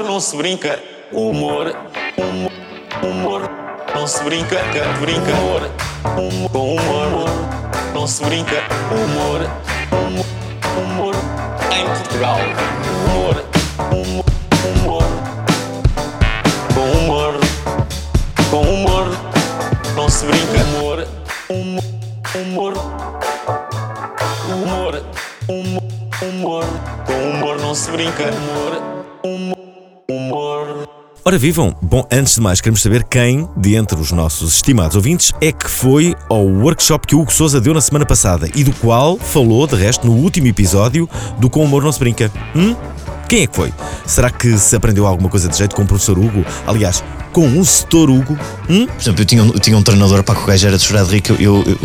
humor não se brinca. Humor, humor, humor não se brinca, brinca. Humor, humor, com humor não se brinca. Humor, humor, humor em Portugal. Humor, humor, humor com humor, com humor não se brinca. Humor, humor, humor, humor, humor, humor com humor não se brinca. Humor. Ora vivam! Bom, antes de mais, queremos saber quem, de entre os nossos estimados ouvintes, é que foi ao workshop que o Hugo Souza deu na semana passada e do qual falou, de resto, no último episódio do Com Humor Não Se Brinca. Hum? Quem é que foi? Será que se aprendeu alguma coisa de jeito com o professor Hugo? Aliás, com o setor Hugo? Hum? Por exemplo, eu tinha, um- eu tinha um treinador para que o gajo era de chorar de rico. Eu, eu, eu,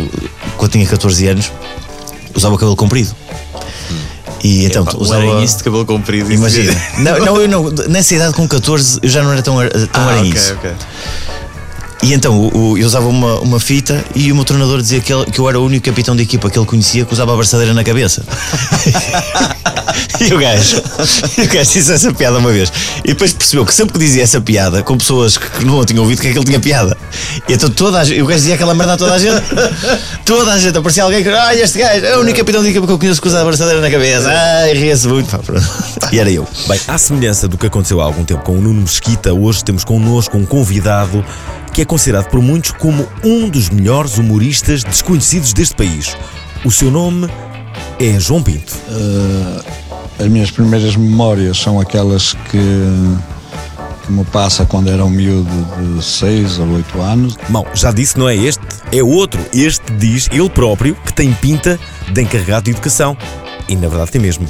quando tinha 14 anos, usava o cabelo comprido. E então, um usava. aranhice de cabelo comprido. Imagina. não, não, eu não. Nessa idade com 14 eu já não era tão, tão Ah, aranhice. ok, ok. E então o- o- eu usava uma, uma fita e o meu treinador dizia que, ele- que eu era o único capitão de equipa que ele conhecia que usava a braçadeira na cabeça. e o gajo, o gajo disse essa piada uma vez. E depois percebeu que sempre que dizia essa piada, com pessoas que não tinham ouvido, que ele tinha piada. E então toda a gente, o gajo dizia aquela merda a toda a gente. toda a gente, aparecia alguém que, ai, este gajo é o único capitão de equipa que eu conheço que usa a braçadeira na cabeça. Ai, ria-se muito. Pá. E era eu. Bem, à semelhança do que aconteceu há algum tempo com o Nuno Mesquita, hoje temos connosco um convidado que é considerado por muitos como um dos melhores humoristas desconhecidos deste país. O seu nome é João Pinto. As minhas primeiras memórias são aquelas que, que me passa quando era um miúdo de 6 ou 8 anos. Bom, já disse não é este, é outro. Este diz ele próprio que tem pinta de encarregado de educação. E na verdade tem mesmo.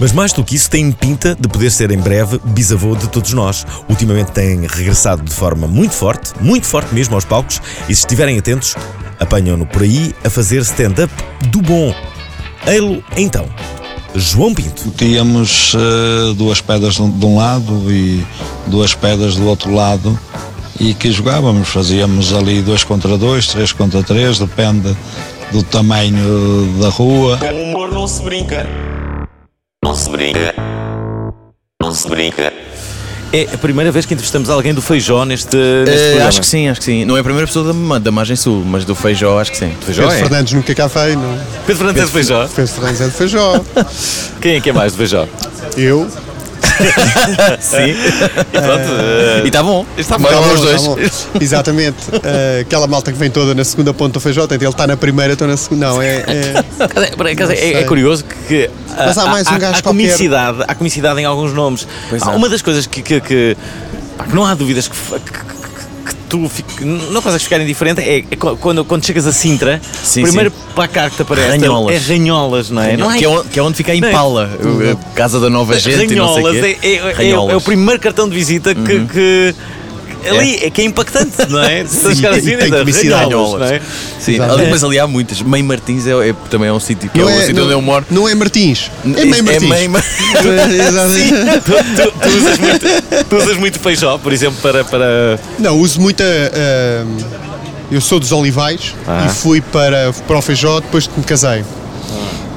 Mas mais do que isso, tem pinta de poder ser em breve bisavô de todos nós. Ultimamente tem regressado de forma muito forte, muito forte mesmo aos palcos, e se estiverem atentos, apanham-no por aí a fazer stand-up do bom. Ei-lo então, João Pinto. Tínhamos eh, duas pedras de um- de um lado e duas pedras do outro lado e que jogávamos. Fazíamos ali dois contra dois, três contra três, depende do tamanho da rua. Com humor não se brinca. Não se brinca. Não se brinca. É a primeira vez que entrevistamos alguém do Feijó neste, neste programa. acho que sim, acho que sim. Não é a primeira pessoa da, da Margem Sul, mas do Feijó, acho que sim. Do Feijó Pedro é? Fernandes nunca cá veio, não. Pedro Fernandes é do Feijó. Pedro Fernandes é de Feijó. Quem é que é mais do Feijó? Eu. Sim. E pronto. eh, E está bom. Está bom. Tá bom, os dois. tá bom. Exatamente. Eh, aquela malta que vem toda na segunda ponta do Feijó, portanto, ele está na primeira, estou na segunda. Não, é. é- é, é curioso que Mas há mais um gajo há comicidade, há comicidade em alguns nomes. Pois Há há. uma das coisas que, que- que- pá, que não há dúvidas que, que- que- tu não consegues ficar indiferente é, é qu- quando, quando chegas a Sintra, Sim, o primeiro sim. placar que te aparece Ranholas. é Ranholas, não é? Não que, é onde, que é onde fica a é? Impala, o- a Casa da Nova Gente e não sei Ranholas quê. é, é- é- Ranholas. é o primeiro cartão de visita que. que- Ali é. que é impactante, não é? Se chegar assim, e tem ainda, comicidade. Ranholas, não é? Sim, Exato. ali, mas ali há muitas. Meio Martins é, é- também é um sítio que é, Não o é, sítio onde eu moro. não é Martins. É meio Martins. É meio Mar- Exatamente. tu, tu- tu usas muito, tu usas muito feijó, por exemplo, para. para... Não, uso muita. ah, eu sou dos Olivais Ah. e fui para, para o Feijó depois que me casei.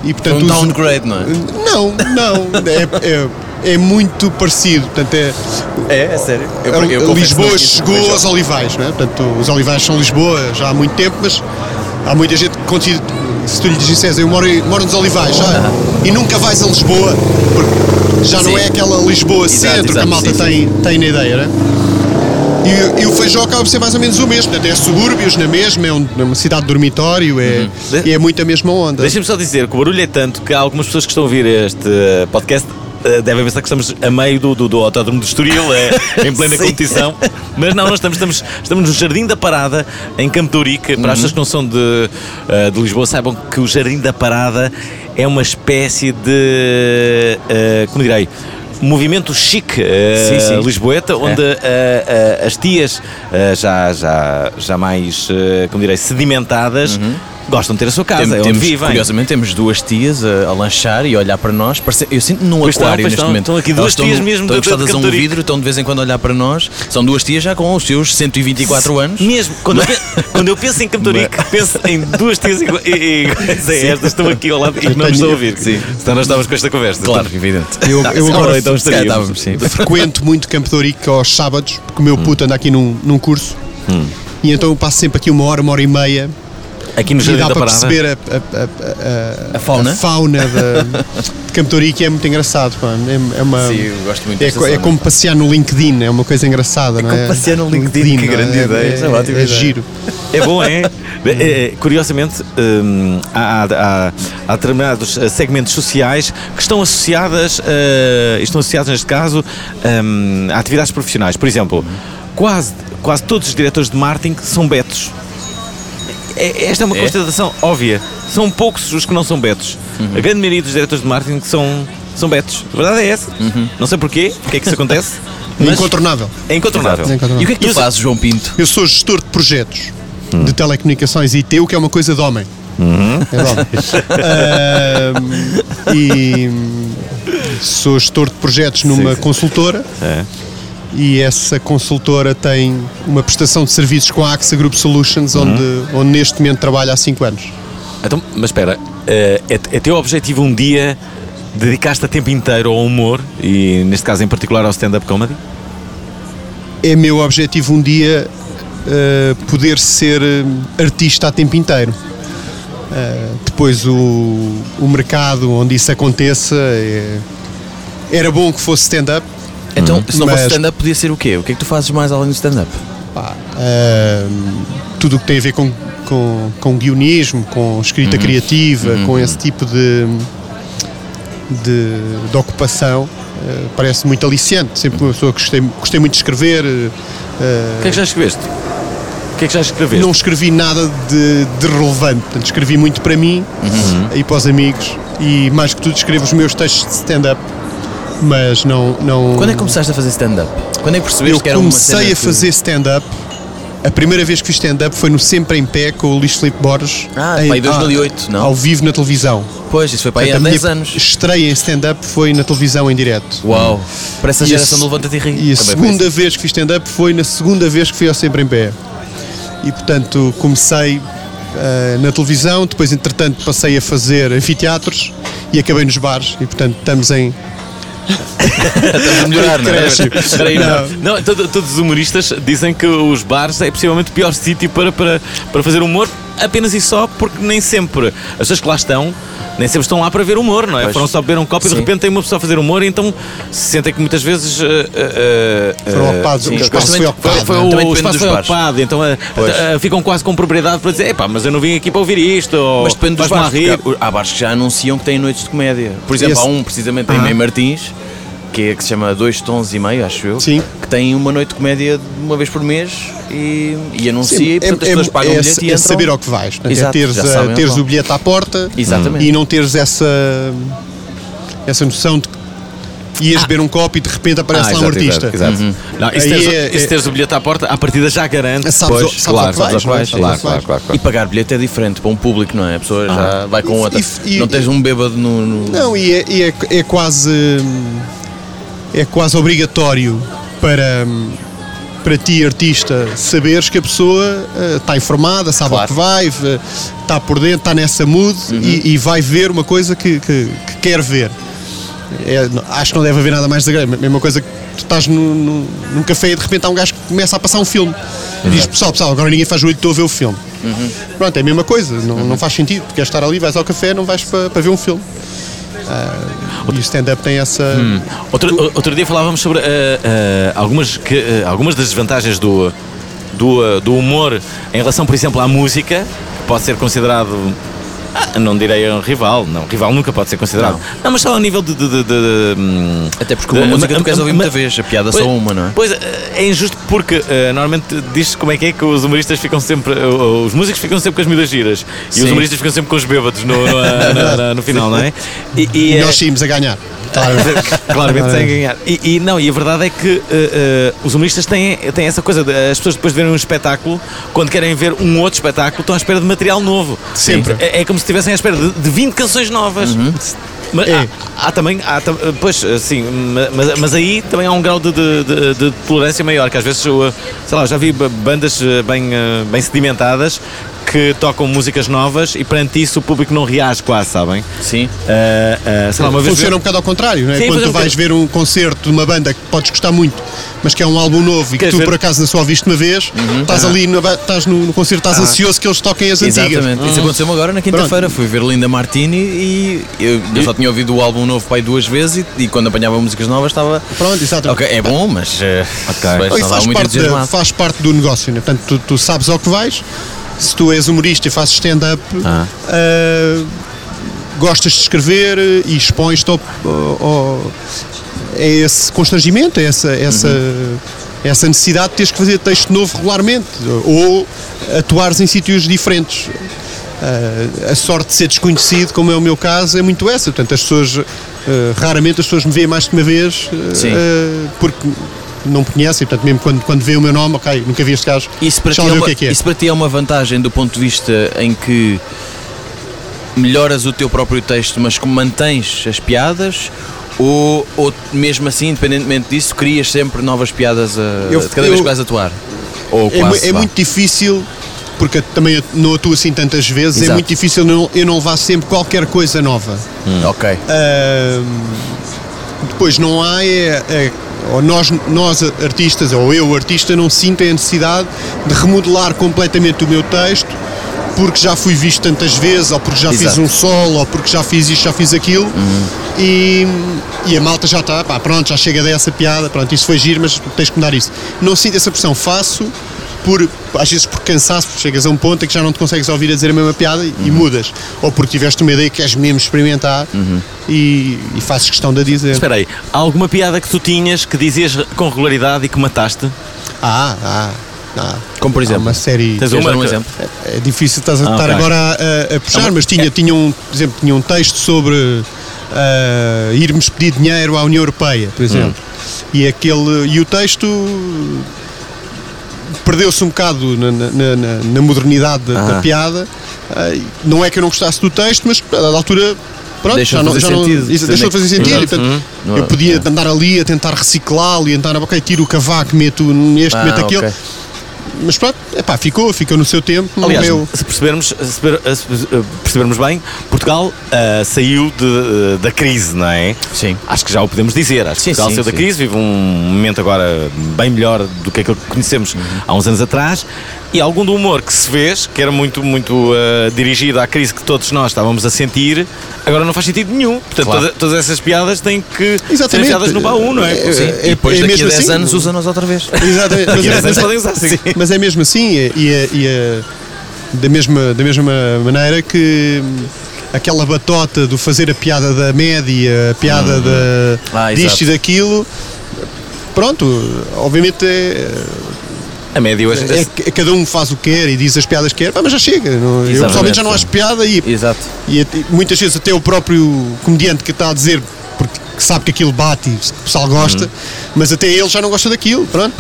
E portanto um uso- downgrade, não é? Não, não. É, é, é muito parecido. Portanto, é, É, é sério. Eu, A- eu Lisboa não chegou aos Olivais, não é? Portanto, os Olivais são Lisboa já há muito tempo, mas há muita gente que considera, se tu lhe disseres, eu moro, moro nos Olivais já, e nunca vais a Lisboa, porque já não Sim. é aquela Lisboa Exato, centro que a exato, malta sim, sim. tem, tem na ideia, não é? E, e o Feijó acaba por ser mais ou menos o mesmo, portanto, é subúrbios na mesma, é, um- é uma cidade de dormitório, é, Uhum. e é muito a mesma onda. Deixem-me só dizer que o barulho é tanto que há algumas pessoas que estão a ouvir este eh, podcast devem pensar que estamos a meio do, do, do autódromo de Estoril, eh, em plena competição. Mas não, nós estamos, estamos, estamos no Jardim da Parada, em Campo de Ourique. Para as pessoas que não são de, eh, de Lisboa, saibam que o Jardim da Parada é uma espécie de. eh, como direi? Movimento chique eh, Sim, sim. lisboeta, onde eh, eh, as tias eh, já, já, já mais, eh, como direi, sedimentadas gostam de ter a sua casa, Tem- é onde temos, vivem. curiosamente, temos duas tias a, a lanchar e a olhar para nós. Parece- eu sinto num Pois estão, aquário pois neste estão. momento. Estão aqui Elas duas tias mesmo Estão de- de encostadas a um vidro, estão de vez em quando a olhar para nós. São duas tias já com os seus 124 anos. Mesmo, quando, eu, pe- quando eu penso em Camtorico, penso em duas tias iguais e- iguais a estas, estão aqui ao lado e não me estou a ouvir. Sim. Senão nós estávamos com esta conversa. Claro, evidente. Eu, eu Sim, agora então Se calhar estaríamos. estávamos, sim. frequento muito Campo de Ourique aos sábados, porque o meu puto anda aqui num, num curso. E então eu passo sempre aqui uma hora, uma hora e meia Aqui no Jardim dá da para Parada. perceber a, a, a, a, fauna? a fauna de de Ourique é muito engraçado. pá. É, é uma, Sim, eu gosto muito é, co- é como passear no LinkedIn, é uma coisa engraçada, não é? como passear no LinkedIn, que não grande é? ideia, É, é é giro. É bom, é? É, é, Curiosamente, hum, há, há- há determinados eh, segmentos sociais que estão associadas, eh, estão associados neste caso, hum, a atividades profissionais. Por exemplo, quase, quase todos os diretores de marketing são betos. É- Esta é uma É? constatação óbvia. São poucos os que não são betos. Uhum. A grande maioria dos diretores de marketing são, são betos. A verdade é essa. Uhum. Não sei porquê, porque é que isso acontece. É mas incontornável. é incontornável. É incontornável. E o que é que tu fazes, João Pinto? Eu sou gestor de projetos de telecomunicações IT, o que é uma coisa de homem. É de homem. Ahm, e sou gestor de projetos numa consultora. É. E essa consultora tem uma prestação de serviços com a AXA Group Solutions, onde, onde neste momento trabalho há 5 anos. Então, mas espera, eh, é, é teu objetivo um dia dedicar-te a tempo inteiro ao humor e, neste caso, em particular, ao stand-up comedy? É meu objetivo um dia eh, poder ser eh, artista a tempo inteiro. Eh, depois o, o mercado onde isso aconteça é- era bom que fosse stand-up. Então, se não fosse Mas- stand-up, podia ser o quê? O que é que tu fazes mais além do stand-up? Pá, ahm, tudo o que tem a ver com, com, com guionismo, com escrita criativa, com esse tipo de, de, de ocupação, eh, parece muito aliciante. Sempre uma pessoa que gostei, gostei muito de escrever. eh, O que é que já escreveste? O que é que já escreveste? não escrevi nada de, de relevante, portanto, escrevi muito para mim e para os amigos. E mais que tudo, escrevo os meus textos de stand-up. Mas não. não Quando é que começaste a fazer stand-up? Quando é que percebeste eu que era uma comecei cena a que- fazer stand-up. A primeira vez que fiz stand-up foi no Sempre em Pé com o Luís Filipe Borges. Ah, em- pá, em 2008, não? Ao vivo na televisão. Pois, isso foi para aí há Portanto, a 10 minha anos. estreia em stand-up foi na televisão em direto. Uau! Parece a E geração se- do Levanta-te e Ri. E a Também foi segunda vez que fiz stand-up foi na segunda vez que fui ao Sempre em Pé. E portanto comecei ah, na televisão, depois entretanto passei a fazer anfiteatros e acabei nos bares. E portanto estamos em. Estamos a melhorar, não é? Cresce. Espera aí, não. Não, todo- todos os humoristas dizem que os bares é possivelmente o pior sítio para, para, para fazer humor, apenas e só porque nem sempre as pessoas que lá estão. Nem sempre estão lá para ver humor, não é? Pois. Foram só beber um copo e de Sim. repente tem uma pessoa a fazer humor e então se sentem que muitas vezes. eh, eh, Foram ocupados, sim, o espaço foi foi, ocupado. foi, é? o, Também o espaço dos foi bares. ocupado, então eh, ficam quase com propriedade para dizer: epá, mas eu não vim aqui para ouvir isto. ou Mas depende dos bares. rir." porque Há há bares que já anunciam que têm noites de comédia. Por exemplo, Esse- há um precisamente em Ah. Mem Martins, que, é, que se chama Dois Tons e Meio, acho eu, Sim. que tem uma noite de comédia de uma vez por mês e, e anuncia Sim, e portanto as pessoas pagam é, o bilhete e é entram. saber ao que vais. portanto, Exato, é teres, a- teres que o bilhete à porta Exatamente. e não teres essa, essa noção de que ias beber um copo e de repente aparece Ah, lá um exato, artista. exato, exato. Não, e se teres, é- e é- teres o bilhete à porta, à partida já garante. Sabes Pois, sabes ao claro, que sabes ao vais, é? Claro, E pagar bilhete é diferente para um público, não é? A pessoa já vai com E- outra. e- e- não tens um bêbado no. no- Não, e é, e é, é quase hum, é quase obrigatório para para ti artista saberes que a pessoa eh, está informada, sabe Claro. o que vai, está por dentro, está nessa mood e, e vai ver uma coisa que, que- que quer ver. É, acho que não deve haver nada mais desagradável. A mesma coisa que tu estás no- no- num café e de repente há um gajo que começa a passar um filme. E diz pessoal, pessoal, agora ninguém faz joelho, estou a ver o filme. Pronto, é a mesma coisa, não, não faz sentido. Queres estar ali, vais ao café, não vais para, para ver um filme. Ah, e o stand-up tem essa. Outro, outro dia falávamos sobre eh, eh, algumas, que, eh, algumas das desvantagens do, do, do humor em relação, por exemplo, à música, que pode ser considerado. Ah, não direi um rival, não, rival nunca pode ser considerado. Não, mas só a nível de. de, de- de, hum, Até porque uma música tu queres ouvir muita vez, a piada Pois- só uma, não é? Pois eh, é injusto porque eh, normalmente diz como é que é que os humoristas ficam sempre. eh, os músicos ficam sempre com as miúdas giras e Sim. os humoristas ficam sempre com os bêbados no, no, no- no- final, não é? E, e, E nós saímos a ganhar. Claramente sem ganhar. E, e não, e a verdade é que eh, eh, os humoristas têm, têm essa coisa de as pessoas depois de verem um espetáculo, quando querem ver um outro espetáculo, estão à espera de material novo. Sempre. É, é como se estivessem à espera de, de 20 canções novas. Mas É. há, há também, há, pois, sim, mas, mas aí também há um grau de, de- de- de tolerância maior, que às vezes, eu, sei lá, já vi ba- bandas eh, bem, eh, bem sedimentadas que tocam músicas novas e perante isso o público não reage quase, sabem? Sim. Eh, eh, sei lá, uma vez Funciona um bocado ao contrário, não é? Sim, Quando tu vais ver um concerto de uma banda que podes gostar muito, mas que é um álbum novo e que Queres tu ver? por acaso só ouviste uma vez, estás ali ba- estás no, no concerto, estás ansioso que eles toquem as antigas. Exatamente. Isso aconteceu-me agora na quinta-feira. Fui ver Linda Martini e eu, eu só tinha ouvido o álbum novo pai duas vezes e, e quando apanhava músicas novas estava. Pronto, exatamente. Ok, é bom, mas. eh, não faz, parte entusiasmado. faz parte do negócio, né? Portanto, tu, tu sabes ao que vais. Se tu és humorista e fazes stand-up, Ah. ah, gostas de escrever e expões-te ao, ao- ao- a esse constrangimento, a essa, essa, Uhum. essa necessidade de teres que fazer texto novo regularmente ou atuares em sítios diferentes. Ah, a sorte de ser desconhecido, como é o meu caso, é muito essa. Portanto, as pessoas, ah, raramente as pessoas me veem mais que uma vez ah, porque não me conhecem. Portanto, mesmo quando, quando vê o meu nome, ok, nunca vi este gajo, Isso para, ti é uma, o que é que é. isso para ti é uma vantagem do ponto de vista em que melhoras o teu próprio texto, mas como mantens as piadas, ou, ou mesmo assim, independentemente disso, crias sempre novas piadas a, Eu- de cada vez eu- que vais atuar? Ou É, quase, é muito difícil, porque eu também não atuo assim tantas vezes, é Exato. muito difícil eu não, eu não levar sempre qualquer coisa nova. Ok. Ahm, depois não há é, é- ou nós, nós artistas, ou eu artista, não sinto a necessidade de remodelar completamente o meu texto porque já fui visto tantas vezes, ou porque já fiz Exato. um solo, ou porque já fiz isto, já fiz aquilo, e, e a malta já está, pá, pronto, já chega dessa piada, pronto, isso foi giro, mas tens que mudar isso. Não sinto essa pressão, faço por, às vezes por cansaço, porque chegas a um ponto em que já não te consegues ouvir a dizer a mesma piada e, e mudas, ou porque tiveste uma ideia que queres mesmo experimentar e, e fazes questão de a dizer. Espera aí, há alguma piada que tu tinhas que dizias com regularidade e que mataste? Ah, ah, ah. Como por Há exemplo? uma série. Tens Queres uma um que- exemplo? É difícil estás a Ah, estar ok. agora a, a- a puxar, mas tinha, tinha um, por exemplo, tinha um texto sobre ah, irmos pedir dinheiro à União Europeia, por exemplo. E, aquele, e o texto perdeu-se um bocado na, na- na- na modernidade da, da Ah. piada. Ah, e não é que eu não gostasse do texto, mas a dada altura. Pronto, Deixa já não, já não, isso deixou de fazer sentido. E, portanto, Uhum. Eu podia andar ali a tentar reciclá-lo e andar, ok, tiro o cavaco, meto este, Ah, meto aquilo. ok. Mas pronto, epá, ficou, ficou no seu tempo, Aliás, morreu. se percebermos, se perceber- se percebermos bem, Portugal ah, saiu de- da crise, não é? Sim. Acho que já o podemos dizer. Acho que Sim, Portugal sim, saiu da sim. crise, vive um momento agora bem melhor do que aquilo que conhecemos há uns anos atrás. E algum do humor que se fez, que era muito, muito ah, dirigido à crise que todos nós estávamos a sentir, agora não faz sentido nenhum. Portanto, Claro. toda- todas essas piadas têm que ser Exatamente. enfiadas no baú, não é? É, Sim. é- e depois é daqui a mesmo 10 assim. anos usa-nos outra vez. Exatamente. Mas, Daqui a é, 10 anos mas, podem usar, sim. é, mas é mesmo assim, e, e- e- da, mesma, da mesma maneira que hum, aquela batota do fazer a piada da média, a piada da, Ah, disto e daquilo. Pronto, obviamente é, A média hoje. é que cada um faz o que quer e diz as piadas que quer, mas já chega. não- eu Exatamente, pessoalmente já não acho piada e Exato. E até- muitas vezes até o próprio comediante que está a dizer porque sabe que aquilo bate e o pessoal gosta, mas até ele já não gosta daquilo. Pronto.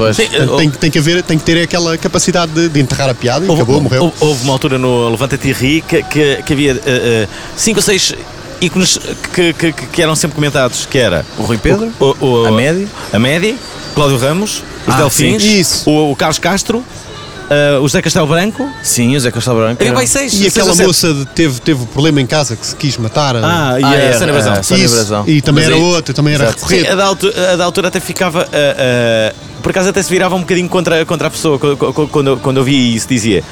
Tem, que- tem que haver, tem que ter aquela capacidade de, de enterrar a piada e Houve, acabou, morreu. houve- houve uma altura no Levanta-te e Ri que, que, que havia eh, eh, cinco ou seis ícones que, que, que- que eram sempre comentados, que era O Rui Pedro, o, o- a Média. a Média, Cláudio Ramos, os Ah, Delfins, sim. O, o Carlos Castro, eh, o José Castelo Branco. Sim, o Zé Castelo Branco. Era- seis. E aquela moça de- teve, teve um problema em casa que se quis matar. Ah, e Ah, a é, Sônia Brasão. é. Brasão. E também Mas era aí- outra, também era recorrente. a da altura, a da altura até ficava. ah, ah, por acaso até se virava um bocadinho contra, contra a pessoa quando, quando- quando, eu- quando eu vi isso. Dizia: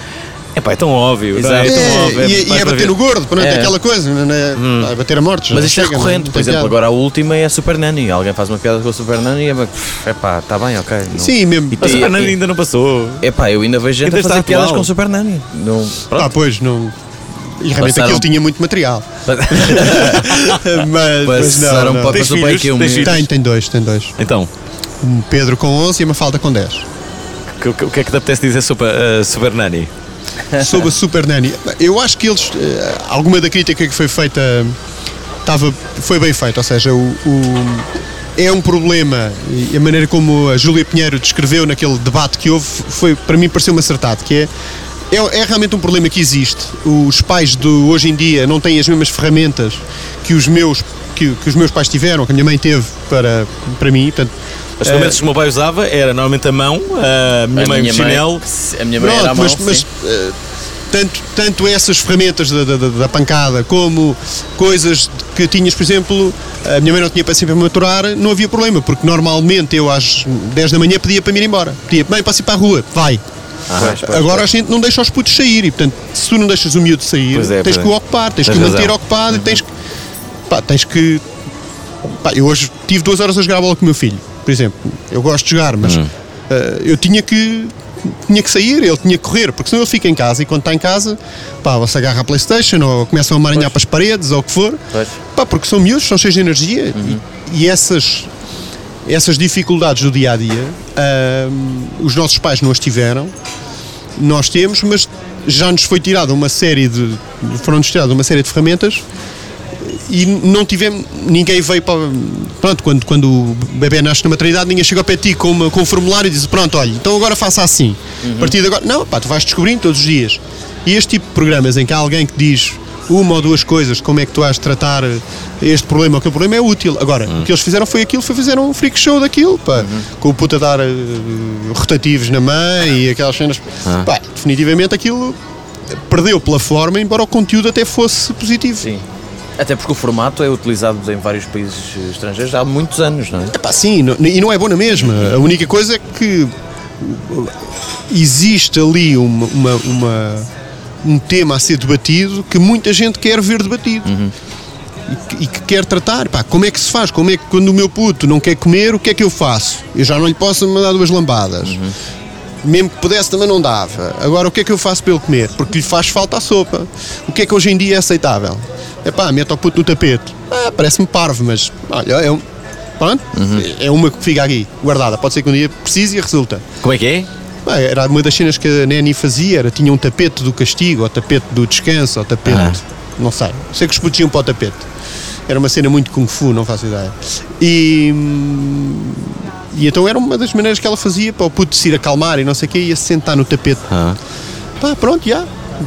Epá, é tão óbvio. não é? Exato. É tão É, óbvio. e, e mais é bater no gordo, pronto, É. aquela coisa, não é? Vai bater a morte. Mas isto é não- recorrente, não por exemplo, piada. agora a última é a Super Nanny. Alguém faz uma piada com a Super Nanny e é epá, está bem, ok. não- Sim, mesmo. E E- a Fernanda e- ainda não passou. Epá, eu ainda vejo gente Ainda a fazer piadas com Super Nanny. Não, pronto. Ah, pois, não. E realmente Passaram- aquilo tinha muito material. mas, mas não, não. para passou para que? Tem, tem dois, tem dois. Então, Um Pedro com 11 e uma falda com 10. o que, o que é que te apetece dizer sobre a Super Nani? Sobre a Super Nanny. Eu acho que eles. eh, alguma da crítica que foi feita estava, foi bem feito, ou seja, o, o- é um problema e a maneira como a Júlia Pinheiro descreveu naquele debate que houve foi, para mim pareceu-me acertado, que é, é, é realmente um problema que existe. Os pais de hoje em dia não têm as mesmas ferramentas que os meus, que, que os meus pais tiveram, que a minha mãe teve para, para mim, portanto, As ferramentas que o meu pai usava era normalmente a mão, a minha A mãe minha o chinelo. a minha mãe era a Pronto, mão, mas, mas, sim. eh, tanto, tanto essas ferramentas da, da- da- da pancada como coisas que tinhas, por exemplo, a minha mãe não tinha paciência para maturar, não havia problema, porque normalmente eu às 10 da manhã pedia para me ir embora. Pedia, mãe, ir para a rua? Vai. Pois, pois, Agora a gente não deixa os putos sair e, portanto, se tu não deixas o miúdo sair, Pois é, tens pois que é. o ocupar, tens, Tens que o manter razão. ocupado e tens que. Pá, tens que. Pá, eu hoje tive duas horas a jogar a bola com o meu filho, por exemplo. Eu gosto de jogar, mas eh, eu tinha que. Tinha que sair, ele tinha que correr, porque senão ele fica em casa e quando está em casa, pá, se agarra a Playstation ou começam a amaranhar para as paredes ou o que for, Pois. pá, porque são miúdos, são cheios de energia e, e essas, essas dificuldades do dia a dia, ahm, os nossos pais não as tiveram, nós temos, mas já nos foi tirada uma série de. foram-nos tiradas uma série de ferramentas e não tivemos. ninguém veio para. Pronto, quando, quando o bebê nasce na maternidade, ninguém chega ao pé ti com, uma- com um formulário e diz: Pronto, olha, então agora faça assim. A partir de agora. Não, pá, tu vais descobrindo todos os dias. E este tipo de programas em que há alguém que diz uma ou duas coisas como é que tu has de tratar este problema ou aquele problema é útil. Agora, o que eles fizeram foi aquilo, foi fazer um freak show daquilo, pá, com o puto a dar eh, rotativos na mãe e aquelas cenas. Pá, definitivamente aquilo perdeu pela forma, embora o conteúdo até fosse positivo. Sim. Até porque o formato é utilizado em vários países eh, estrangeiros há muitos anos, não é? Epá, sim, não- e não é bom na mesma. A única coisa é que existe ali uma, uma- uma- um tema a ser debatido que muita gente quer ver debatido. E, que, e que quer tratar, pá, como é que se faz? Como é que quando o meu puto não quer comer, o que é que eu faço? Eu já não lhe posso mandar duas lambadas. Mesmo que pudesse também não dava. Agora o que é que eu faço para ele comer? Porque lhe faz falta a sopa. O que é que hoje em dia é aceitável? É pá, mete o puto no tapete. Ah, parece-me parvo, mas olha, é um. Pronto, é uma que fica aqui, guardada. Pode ser que um dia precise e resulta. Como é que é? Bem, era uma das cenas que a Neni fazia, era, tinha um tapete do castigo, ou tapete do descanso, ou tapete. Ah. Não sei. Sei que os putos iam para o tapete. Era uma cena muito kung fu, não faço ideia. E. E então era uma das maneiras que ela fazia para o puto se ir acalmar e não sei o quê, ia se sentar no tapete. Ah. Pá, pronto, já.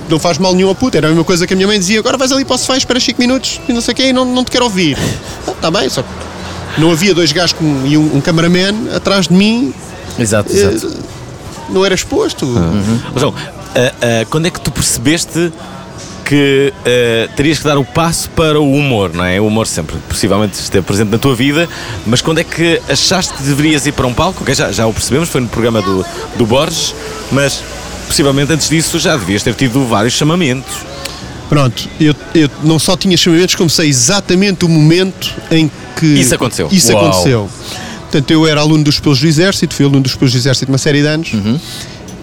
Não faz mal nenhum ao puto. Era a mesma coisa que a minha mãe dizia: agora vais ali para o sofá, espera 5 minutos e não sei o quê, e não, não te quero ouvir. Está bem, só que não havia dois gajos com, e um, um cameraman atrás de mim, Exato, eh, exato. não era exposto. Mas, João, ah, ah, quando é que tu percebeste que ah, terias que dar o passo para o humor, não é? O humor sempre, possivelmente, esteve presente na tua vida, mas quando é que achaste que deverias ir para um palco? Ok, já, já o percebemos, foi no programa do, do Borges, mas possivelmente antes disso já devias ter tido vários chamamentos. Pronto, eu, eu não só tinha chamamentos, como sei exatamente o momento em que Isso aconteceu. Isso Uau. aconteceu. Portanto, eu era aluno dos Pelos do Exército, fui aluno dos Pelos do Exército uma série de anos. Uhum.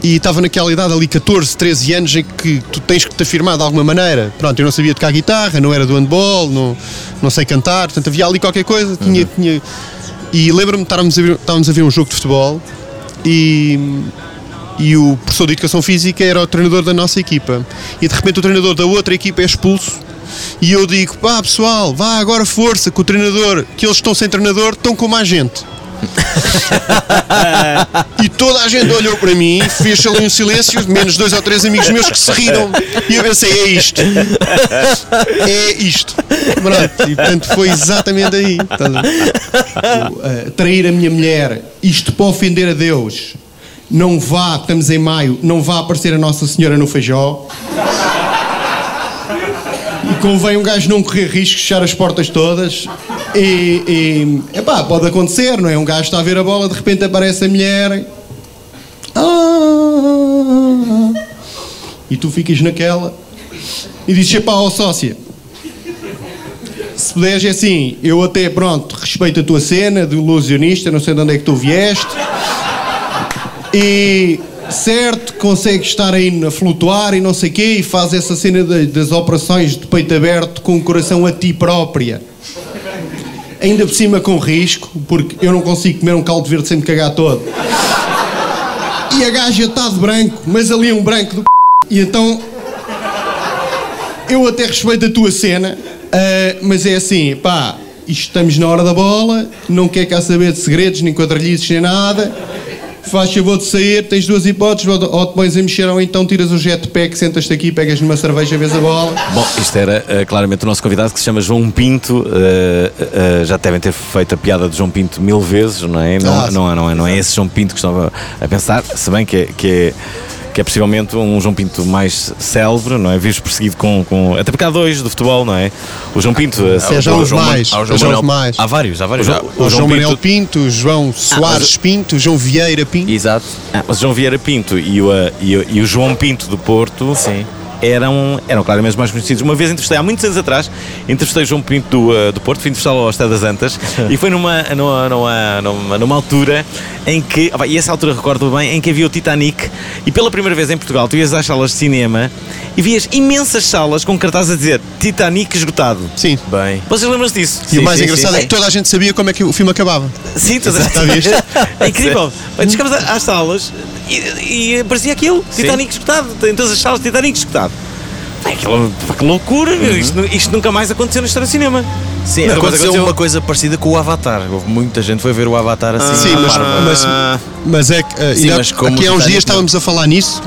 E estava naquela idade ali, 14, 13 anos, em que tu tens que te afirmar de alguma maneira. Pronto, eu não sabia tocar guitarra, não era do handball, não, não sei cantar, portanto havia ali qualquer coisa. Tinha, Uhum. tinha... E lembro-me de a, ver, estávamos a ver um jogo de futebol e, e o professor de Educação Física era o treinador da nossa equipa. E de repente o treinador da outra equipa é expulso. E eu digo, pá pessoal, vá agora força, que o treinador, que eles estão sem treinador, estão com mais gente. e toda a gente olhou para mim, fez ali um silêncio, menos dois ou três amigos meus que se riram. E eu pensei, é isto. É isto. Pronto, e portanto foi exatamente aí. Eh, trair a minha mulher, isto para ofender a Deus. Não vá, estamos em maio, não vá aparecer a Nossa Senhora no feijó. E convém um gajo não correr riscos, fechar as portas todas. E, e epá, pode acontecer, não é? Um gajo está a ver a bola, de repente aparece a mulher. Ah, e tu ficas naquela e dizes: epá, ó sócia. Se puderes, é assim, eu até, pronto, respeito a tua cena de ilusionista, não sei de onde é que tu vieste. E certo, consegues estar aí a flutuar e não sei o quê, e faz essa cena da- das operações de peito aberto com o coração a ti própria. Ainda por cima com risco, porque eu não consigo comer um caldo verde sem me cagar todo. E a gaja está de branco, mas ali é um branco do c... E então eu até respeito a tua cena, Ah, mas é assim, pá, estamos na hora da bola, não quer cá saber de segredos, nem quadrilhices, nem nada. Faz favor de sair, tens duas hipóteses, ou ou te pões a mexer, ou então tiras o jetpack, sentas-te aqui, pegas numa cerveja, vês a bola. Bom, isto era eh, claramente o nosso convidado que se chama João Pinto. eh, eh, já devem ter feito a piada de João Pinto mil vezes, não é? Não, Ah, não, é, não, é, não é esse João Pinto que estava a pensar, se bem que é. Que é que é possivelmente um João Pinto mais célebre, não é? Visto perseguido com, com. Até porque há dois do futebol, não é? O João Pinto. É, já o houve João mais. Há o João Manuel- mais. Há vários, há vários. O O o João Manuel Pinto- Pinto, o João Soares Pinto, o João Vieira Pinto. Exato. Ah, mas o João Vieira Pinto e o, eh, e, o- e o João Pinto do Porto Sim. Eram, eram claramente os mais conhecidos. Uma vez entrevistei, há muitos anos atrás, entrevistei João Pinto do, eh, do Porto, fui entrevistá-lo ao Estado das Antas e foi numa, numa, numa, numa, numa altura em que, e essa altura recordo bem, em que havia o Titanic e pela primeira vez em Portugal tu ias às salas de cinema e vias imensas salas com cartazes a dizer Titanic esgotado. Sim. Bem. Vocês lembram-se disso? E o mais sim, engraçado sim, é sim. que toda a gente sabia como é que o filme acabava. Sim, todas Está visto? É incrível. Chegamos a- às salas e, e parecia aquilo: Titanic escutado. Em todas as salas, Titanic escutado. Pá, que loucura! meu. Isto, isto nunca mais aconteceu na história do cinema. Sim, Não, aconteceu, aconteceu- uma coisa parecida com o Avatar. Houve muita gente que foi ver o Avatar assim. Sim, mas, mas, mas é que uh, Sim, mas aqui há uns dias estávamos a falar nisso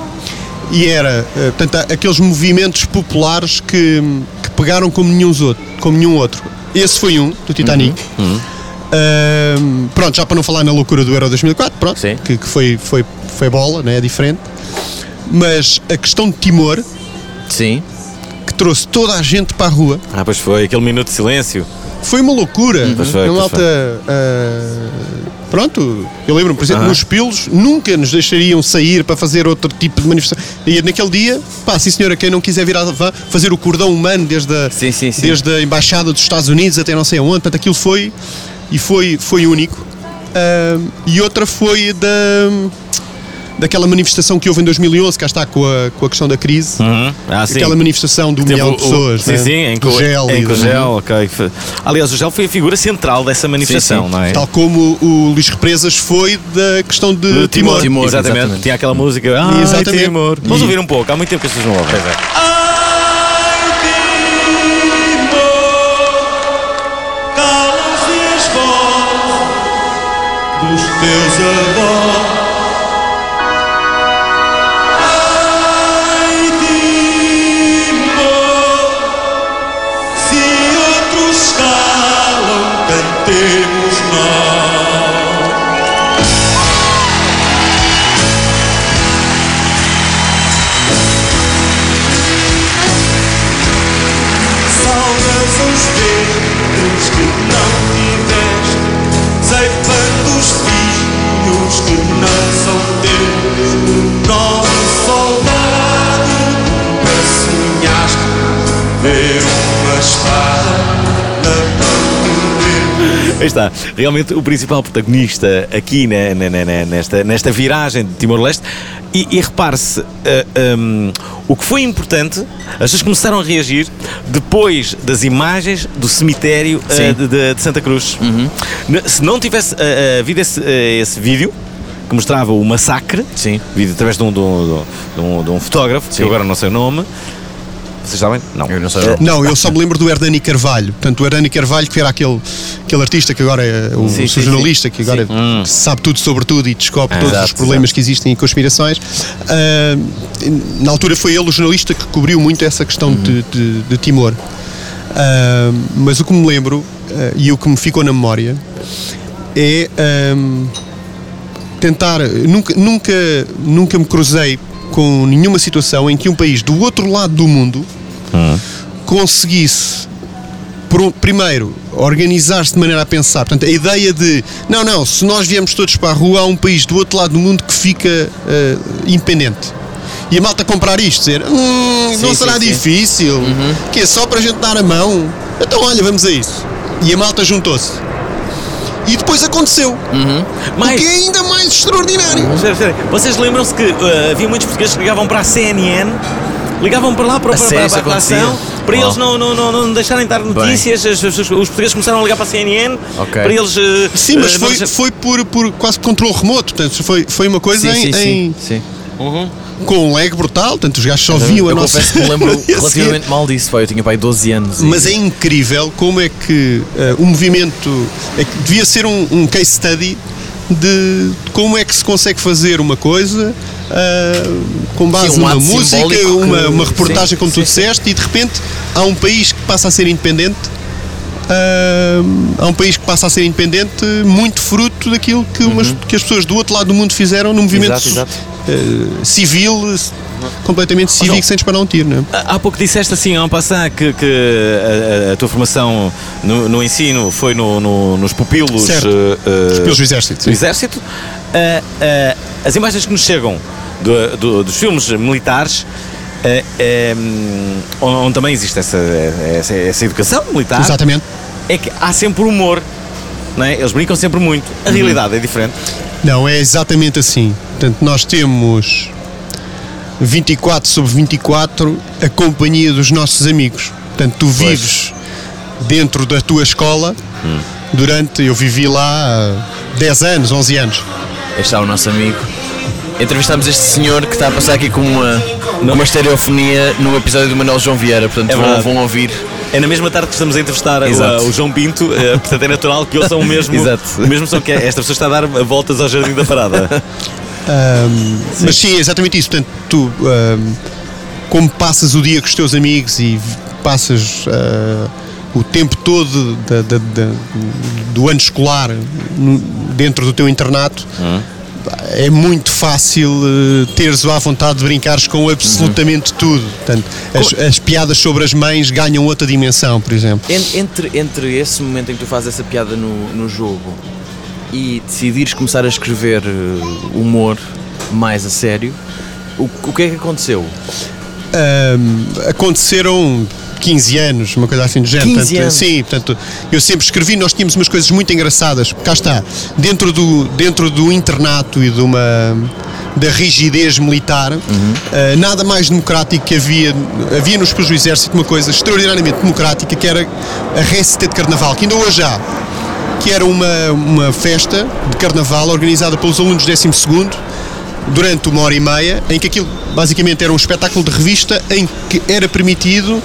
e era uh, portanto, aqueles movimentos populares que, que pegaram como nenhum, outro, como nenhum outro. Esse foi um, do Titanic. Uhum, Um, pronto, já para não falar na loucura do Euro 2004, pronto, que, que foi, foi, foi bola, né, é diferente. Mas a questão de Timor, Sim. que trouxe toda a gente para a rua, Ah, pois foi, aquele minuto de silêncio. foi uma loucura. Pois foi, a pois malta. ah, pronto, eu lembro-me, por exemplo, Aham. nos Pilos nunca nos deixariam sair para fazer outro tipo de manifestação. E naquele dia, pá, sim senhora, quem não quiser vir a fazer o cordão humano desde a, Sim, sim, sim. desde a Embaixada dos Estados Unidos até não sei aonde, portanto aquilo foi e foi, foi único. Ah, e outra foi da. Daquela manifestação que houve em 2011, cá está com a, com a questão da crise. Uhum. Ah, sim. Aquela manifestação do Teve milhão o- de pessoas. Sim, né? sim, em Do gel. Em e do- gel, ok. Aliás, o gel foi a figura central dessa manifestação, sim. não é? Tal como o Luís Represas foi da questão de De Timor. Timor. exatamente. exatamente. Tinha aquela música. Ah, Exatamente. Timor. Vamos E- ouvir um pouco, há muito tempo que as pessoas não ouvem. Vozes dos teus avós. Aí está, realmente o principal protagonista aqui na- na- na- na- nesta, nesta viragem de Timor-Leste. E, e repare-se, ah, hum, o que foi importante, as pessoas começaram a reagir depois das imagens do cemitério Sim. de, de- de Santa Cruz. Na- Se não tivesse ah, havido esse, esse vídeo que mostrava o massacre, Sim. vídeo através de um, de um- de um- de um fotógrafo, que Sim. eu agora não sei o nome, vocês sabem? Não. Eu não sei. Eh, Não, eu só me lembro do Hernani Carvalho. Portanto, o Hernani Carvalho, que era aquele, aquele artista que agora é o, Sim, o sim, jornalista, que agora Hum. sabe tudo sobre tudo e descobre Ah, todos exato, os problemas que existem e conspirações. Ah, na altura foi ele o jornalista que cobriu muito essa questão Uhum. de, de- de Timor. Ah, mas o que me lembro ah, e o que me ficou na memória é ah, tentar. Nunca, nunca, nunca me cruzei com nenhuma situação em que um país do outro lado do mundo conseguisse por- primeiro organizar-se de maneira a pensar. Portanto, a ideia de não, não, se nós viemos todos para a rua, há um país do outro lado do mundo que fica eh, independente. E a malta comprar isto, dizer, hum, não Sim, será sim, sim. difícil, que é só para a gente dar a mão. Então, olha, vamos a isso. E a malta juntou-se. E depois aconteceu. Mais- O que é ainda mais extraordinário. Espera. Vocês lembram-se que uh, havia muitos portugueses que ligavam para a CNN, ligavam para lá para, A para, sério, para, a Uau. eles não, não, não, não deixarem de dar notícias. As- as- os portugueses começaram a ligar para a CNN Ok. para eles. uh, Sim, mas uh, foi, deixar- foi por, por quase controle remoto. Portanto, foi, foi uma coisa Sim, em, sim, em- sim. sim. Com um lag brutal, portanto os gajos só viam a eu nossa. confesso que me lembro relativamente mal disso. Foi, eu tinha pai 12 anos. e- Mas é incrível como é que eh, o movimento é que devia ser um, um case study de como é que se consegue fazer uma coisa ah, com base Sim, um numa música, uma, uma reportagem, sim, como tu sim, disseste, e de repente há um país que passa a ser independente. ah, há um país que passa a ser independente muito fruto daquilo que, umas- que as pessoas do outro lado do mundo fizeram num movimento Uhum. Exato, exato. Ah, civil, completamente cívico, João. sem disparar um tiro. Não é? Há há pouco disseste assim, a um passar, que, que a, a- tua formação no, no ensino foi no- no- nos pupilos, Certo. eh, eh, Pupilos do Exército, do. Exército. Ah, as imagens que nos chegam do- do- dos filmes militares, eh, eh, onde, também existe essa, essa, essa educação militar, Exatamente. é que há sempre humor. Não é? Eles brincam sempre muito. A realidade é diferente. Não, é exatamente assim. Portanto, nós temos 24 sobre 24 a companhia dos nossos amigos. Portanto, tu vives dentro da tua escola durante. Eu vivi lá há 10 anos, 11 anos. Este está o nosso amigo. Entrevistámos este senhor que está a passar aqui com uma, uma estereofonia no episódio do Manuel João Vieira, portanto É vão, vão ouvir. É na mesma tarde que estamos a entrevistar o, o João Pinto, eh, portanto é natural que ouçam o mesmo, Exato. o mesmo som que é. Esta pessoa está a dar voltas ao jardim da parada. Ahm, mas sim, é exatamente isso. Portanto, tu, ahm, como passas o dia com os teus amigos e passas ah, o tempo todo da- da- da- do ano escolar no- dentro do teu internato, é muito fácil eh, teres à vontade de brincares com absolutamente tudo. Portanto, as, as piadas sobre as mães ganham outra dimensão, por exemplo. En- Entre, entre esse momento em que tu fazes essa piada no, no jogo e decidires começar a escrever eh, humor mais a sério, o, o que é que aconteceu? Ahm, aconteceram 15 anos, uma coisa assim do género. 15 Portanto? Sim, portanto, eu sempre escrevi, nós tínhamos umas coisas muito engraçadas. Cá está, dentro do, dentro do internato e de uma da rigidez militar, ah, nada mais democrático que havia, havia nos Pujos do Exército uma coisa extraordinariamente democrática que era a récita de carnaval, que ainda hoje há, que era uma, uma festa de carnaval organizada pelos alunos do 12 durante uma hora e meia, em que aquilo basicamente era um espetáculo de revista em que era permitido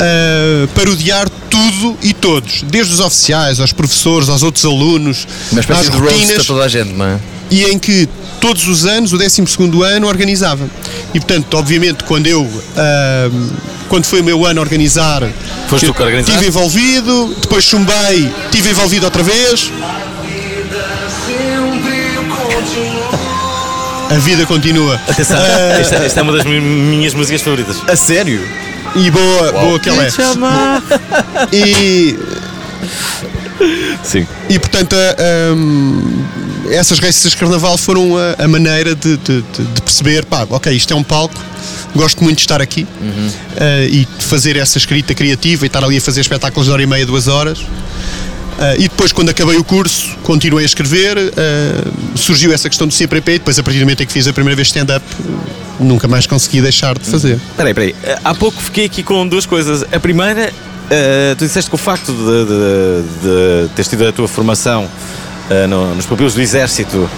ah, parodiar tudo e todos, desde os oficiais, aos professores, aos outros alunos, Uma espécie às de roast a rotinas, toda a gente, não é? e em que todos os anos, o 12 ano, organizava. E portanto, obviamente, quando eu ah, quando foi o meu ano a organizar, Foste tu que organizaste? estive envolvido, depois chumbei, estive envolvido outra vez. A vida continua. Atenção, esta, esta é uma das mi- minhas músicas favoritas. A sério? E boa, boa que ela é. E, Sim. e portanto, a- hum, essas receitas de carnaval foram a, a maneira de, de- de- de perceber: pá, ok, isto é um palco, gosto muito de estar aqui ah, e de fazer essa escrita criativa e estar ali a fazer espetáculos de hora e meia, duas horas. Ah, e depois, quando acabei o curso, continuei a escrever. ah, surgiu essa questão do CPP. E depois, a partir do momento em que fiz a primeira vez stand-up, nunca mais consegui deixar de fazer. Peraí, peraí. Eh, Há pouco fiquei aqui com duas coisas. A primeira, eh, tu disseste que o facto de, de, de teres tido a tua formação eh, no- nos papilos do Exército,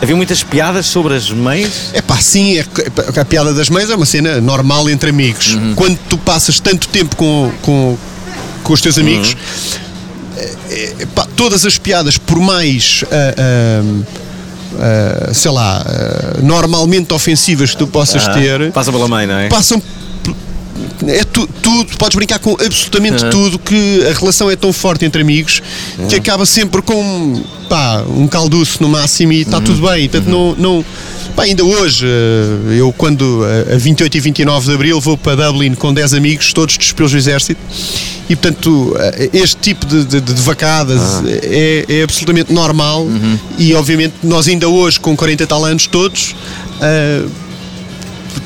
havia muitas piadas sobre as mães. É pá, sim, é, que- a piada das mães é uma cena normal entre amigos. Quando tu passas tanto tempo com, com, com os teus amigos, é- é- pá, todas as piadas, por mais. ah, ah, ah, sei lá, ah, normalmente ofensivas que tu possas Ah, ter, Passa pela mãe, não é? passam. É tu, tudo, podes brincar com absolutamente tudo, que a relação é tão forte entre amigos que acaba sempre com pá, um calduço no máximo e está tudo bem. Portanto, não, não, pá, ainda hoje, eh, eu quando eh, a 28 e 29 de Abril vou para Dublin com 10 amigos, todos despilos do Exército, e portanto eh, este tipo de, de, de vacadas é, é absolutamente normal e obviamente nós ainda hoje com 40 e tal anos todos. eh,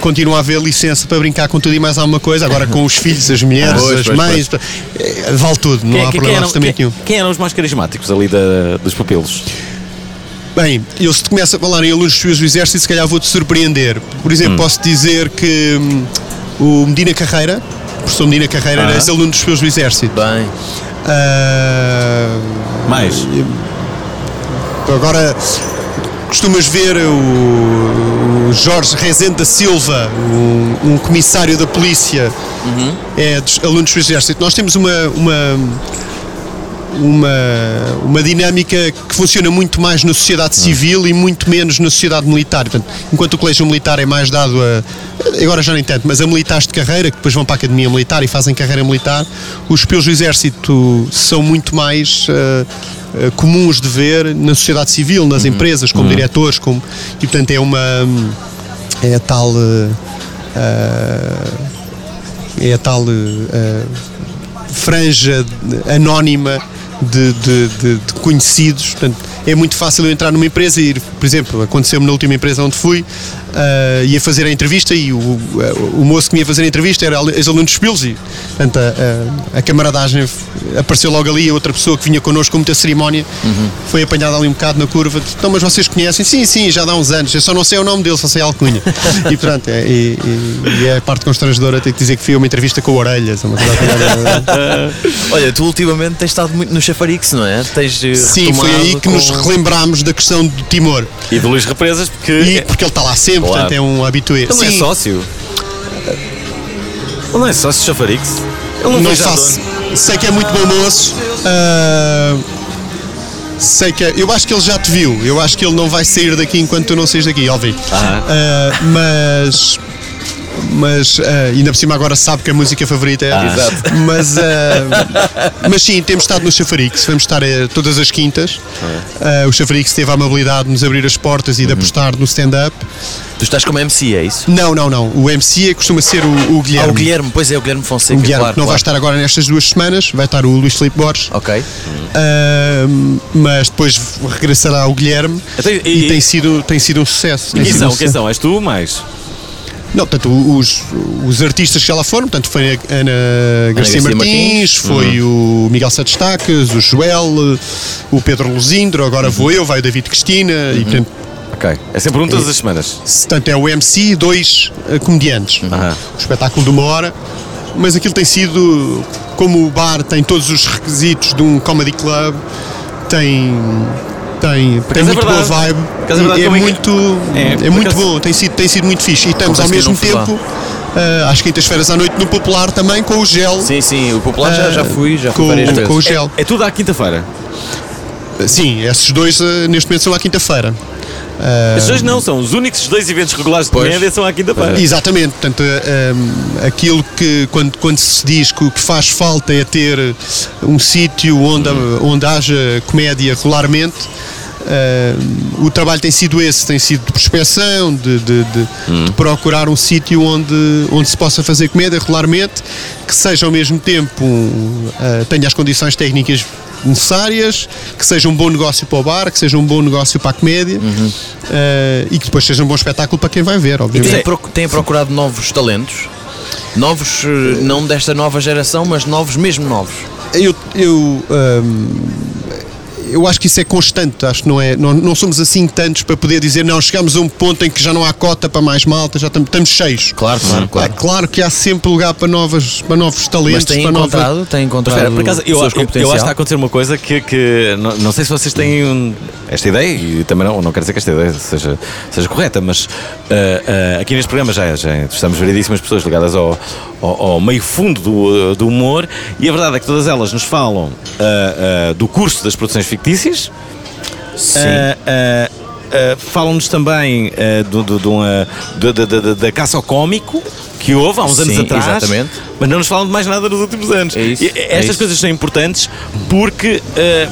continua a haver licença para brincar com tudo e mais alguma coisa. Agora com os filhos, as mulheres, Pois, as pois, mães, eh, vale tudo, não há problema eram, absolutamente quem, nenhum. quem eram os mais carismáticos ali da- dos papilos? Bem, eu se te começo a falar em alunos dos do Exército, se calhar vou-te surpreender. Por exemplo, posso dizer que hum, o Medina Carreira, o professor Medina Carreira, era Ah. ex-aluno dos do Exército. Bem. Ah, Mais? Agora costumas ver o, Jorge Rezende da Silva, um, um comissário da polícia, é dos alunos do Exército. Nós temos uma, uma, uma, uma dinâmica que funciona muito mais na sociedade civil e muito menos na sociedade militar. Portanto, enquanto o colégio militar é mais dado a. Agora já nem tanto, mas a militares de carreira, que depois vão para a academia militar e fazem carreira militar, os pelos do Exército são muito mais. ah, ah, comuns de ver na sociedade civil, nas empresas, como diretores, como, e portanto é uma é a tal ah, é a tal franja anónima de, de- de- de conhecidos. Portanto, é muito fácil eu entrar numa empresa e ir, por exemplo, aconteceu-me na última empresa onde fui, ah, ia fazer a entrevista e o, o moço que me ia fazer a entrevista era ex-aluno de Spils e portanto, a, a- a camaradagem apareceu logo ali, outra pessoa que vinha connosco com muita cerimónia foi apanhada ali um bocado na curva. Então, mas vocês conhecem? Sim, sim, já dá uns anos. Eu só não sei o nome dele, só sei a alcunha. e pronto, é, e, e- e é a parte constrangedora ter que dizer que fui a uma entrevista com orelhas. Uma coisa assim. Olha, tu ultimamente tens estado muito no Chafarix, não é? Tens eh, Sim, foi aí que nos com- relembrámos da questão do Timor. E de Luís Represas, porque E porque ele está lá sempre. Portanto é um habitué. ele não é Sim, sócio. Ele não é sócio de Chafarix. Ele não, não faço. Sei que é muito bom moço. ah, sei que é- eu acho que ele já te viu. Eu acho que ele não vai sair daqui enquanto tu não saís daqui, óbvio. Ah, mas mas ah, ainda por cima agora sabe que a música favorita é Ah. Exato. mas ah, mas sim temos estado no Chafarix vamos estar eh, todas as quintas Ah, o Chafarix teve a amabilidade de nos abrir as portas e Uhum. de apostar no stand-up Tu estás como MC, é isso? não não não o MC costuma ser o, o Guilherme Ah, o Guilherme, pois é, o Guilherme Fonseca. o Guilherme claro, não vai claro. estar agora nestas duas semanas vai estar o Luís Filipe Borges Ok. Ah, mas depois regressará o Guilherme Então, e, e- tem sido tem sido um sucesso Quem são? Quem são? És tu mais? Não, portanto, os, os artistas que já lá foram, portanto, foi a Ana Garcia, Garcia Martins, Martins. foi o Miguel Satestacas, o Joel, o Pedro Luzindro, agora vou eu, vai o David Cristina, e portanto, Ok. É sempre um todas as semanas. se- portanto, é o MC e dois eh, comediantes. O espetáculo de uma hora, mas aquilo tem sido, como o bar tem todos os requisitos de um comedy club, tem. Tem, é muito boa verdade. vibe. Por acaso é é como é que- muito, É, é, muito acaso- bom, tem sido, tem sido muito fixe. E estamos ao mesmo tempo, ah, às quintas-feiras à noite, no Popular também, com o gel. Sim, sim, o popular já, já fui, já fui com, várias vezes. com o gel. É tudo à quinta-feira. Sim, esses dois ah, neste momento são à quinta-feira. Dois não, são os únicos dois eventos regulares de Pois. comédia são à quinta-feira. Exatamente, portanto, ah, aquilo que quando, quando se diz que o que faz falta é ter um sítio onde, onde haja comédia regularmente. ah, o trabalho tem sido esse, tem sido de prospecção, de, de- de- de procurar um sítio onde, onde se possa fazer comédia regularmente, que seja ao mesmo tempo um, ah, tenha as condições técnicas necessárias, que seja um bom negócio para o bar, que seja um bom negócio para a comédia ah, e que depois seja um bom espetáculo para quem vai ver, E obviamente. têm, proc- têm procurado novos talentos? Novos, eh, não desta nova geração, mas novos, mesmo novos. Eu, eu, hum, eu acho que isso é constante, acho que não é. Não, não somos assim tantos para poder dizer, não, chegamos a um ponto em que já não há cota para mais malta, já estamos, estamos cheios. Claro, claro, É claro que há sempre lugar para, novas, para novos talentos, Mas têm para nova- encontrado, têm encontrado Espera, por acaso, eu, eu, eu acho que está a acontecer uma coisa que, que não, não sei se vocês têm um- esta ideia, e também não, não quero dizer que esta ideia seja, seja correta, mas ah, ah, aqui neste programa já, já estamos variedíssimas pessoas ligadas ao, ao, ao meio fundo do, do humor, e a verdade é que todas elas nos falam ah, ah, do curso das produções fictícias. Ah, ah, ah, Falam-nos também ah, do, do, do, ah, da- caça ao cómico que houve há uns anos Sim, atrás, exatamente. mas não nos falam de mais nada nos últimos anos. É isso, E é estas isso. coisas são importantes porque,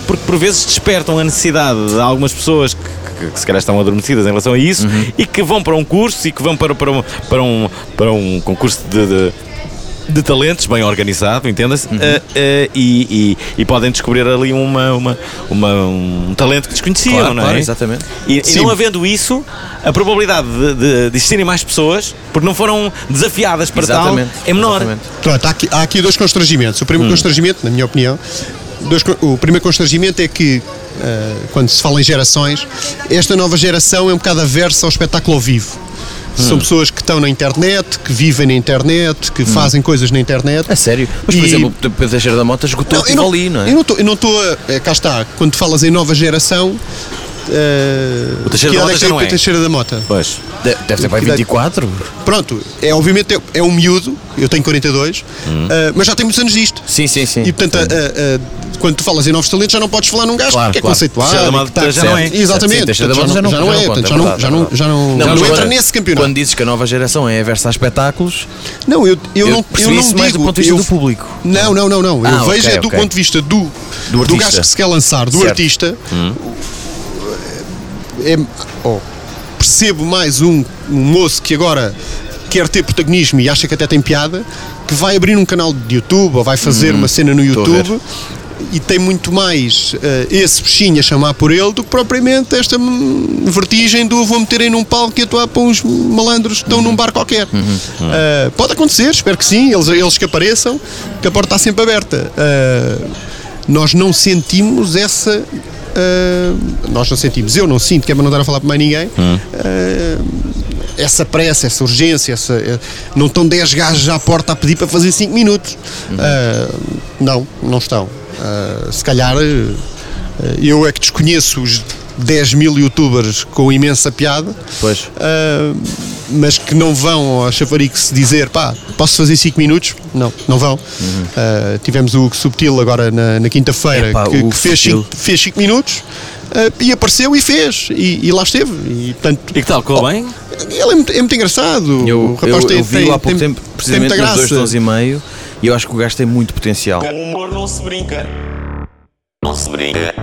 porque por vezes despertam a necessidade de algumas pessoas que, que- que se calhar estão adormecidas em relação a isso Uhum. e que vão para um curso e que vão para, para, um, para, um, para um concurso de, de- de talentos bem organizado, entenda-se, Uhum. Eh, eh, e, e- e podem descobrir ali uma, uma, uma- um talento que desconheciam, Claro, não claro, é? exatamente. E, e não havendo isso, a probabilidade de, de, de existirem mais pessoas, porque não foram desafiadas para Exatamente. tal, é menor. exatamente. Pronto, há aqui, há aqui dois constrangimentos. O Hum. primeiro constrangimento, na minha opinião, dois o primeiro constrangimento é que, ah, quando se fala em gerações, esta nova geração é um bocado aversa ao espetáculo ao vivo. Hum. São pessoas que estão na internet, que vivem na internet, que fazem coisas na internet. A sério? Mas, por E- exemplo, o Pedro Teixeira da Mota esgotou Não, tudo ali, não é? Eu não estou, eu não estou a. é, cá está, quando falas em nova geração, eh, O Teixeira da idade Mota é já não o é. Teixeira da Mota? Pois. De- Deve ter para aí 24. Pronto, é, obviamente é, é um miúdo, eu tenho 42, Hum. eh, mas já tem muitos anos disto. Sim, sim, sim. E portanto, a- quando tu falas em novos talentos, já não podes falar num gajo Claro, que é claro. conceituado. Tá- já não é. Exatamente. Sim, portanto, Mota já não- já não é. portanto, Já é não- já é não- verdade. já não- mas já não agora, entra nesse campeonato. Quando dizes que a nova geração é versa a espetáculos, Não, eu, eu, eu, não, eu não digo. do ponto de vista do público. Não, não, não, não. Eu Ah, vejo é do ponto de vista do, Do gajo que se quer lançar, do artista. É, oh, percebo mais um, um moço que agora quer ter protagonismo e acha que até tem piada, que vai abrir um canal de YouTube ou vai fazer uma cena no Uhum. YouTube. E tem muito mais eh, esse bichinho a chamar por ele do que propriamente esta hum, vertigem do vou meter aí num palco e atuar para uns malandros que estão Uhum. num bar qualquer. Eh, pode acontecer, espero que sim, eles, eles que apareçam, que a porta está sempre aberta. Eh, nós não sentimos essa. Eh, nós não sentimos, eu não sinto, que é para não estar a falar para mais ninguém. eh, essa pressa, essa urgência, essa, eh, não estão 10 gajos à porta a pedir para fazer 5 minutos. Eh, não, não estão. Se calhar eh, eu é que desconheço os 10 mil youtubers com imensa piada, Pois. eh, mas que não vão ao Chavarix dizer pá, posso fazer 5 minutos? Não, não vão. Eh, tivemos o Subtil agora na, na quinta-feira Epá, que, que fez Subtil. 5 fez cinco minutos. eh, e apareceu e fez, e, e lá esteve. E, portanto, E que tal? Correu bem? ele é muito, é muito engraçado. Eu, o rapaz eu, tem, eu vi tem, há pouco tem- tempo, tem precisamente muita nos dois tons e meio, e eu acho que o gajo tem muito potencial. Com humor não se brinca. Não se brinca.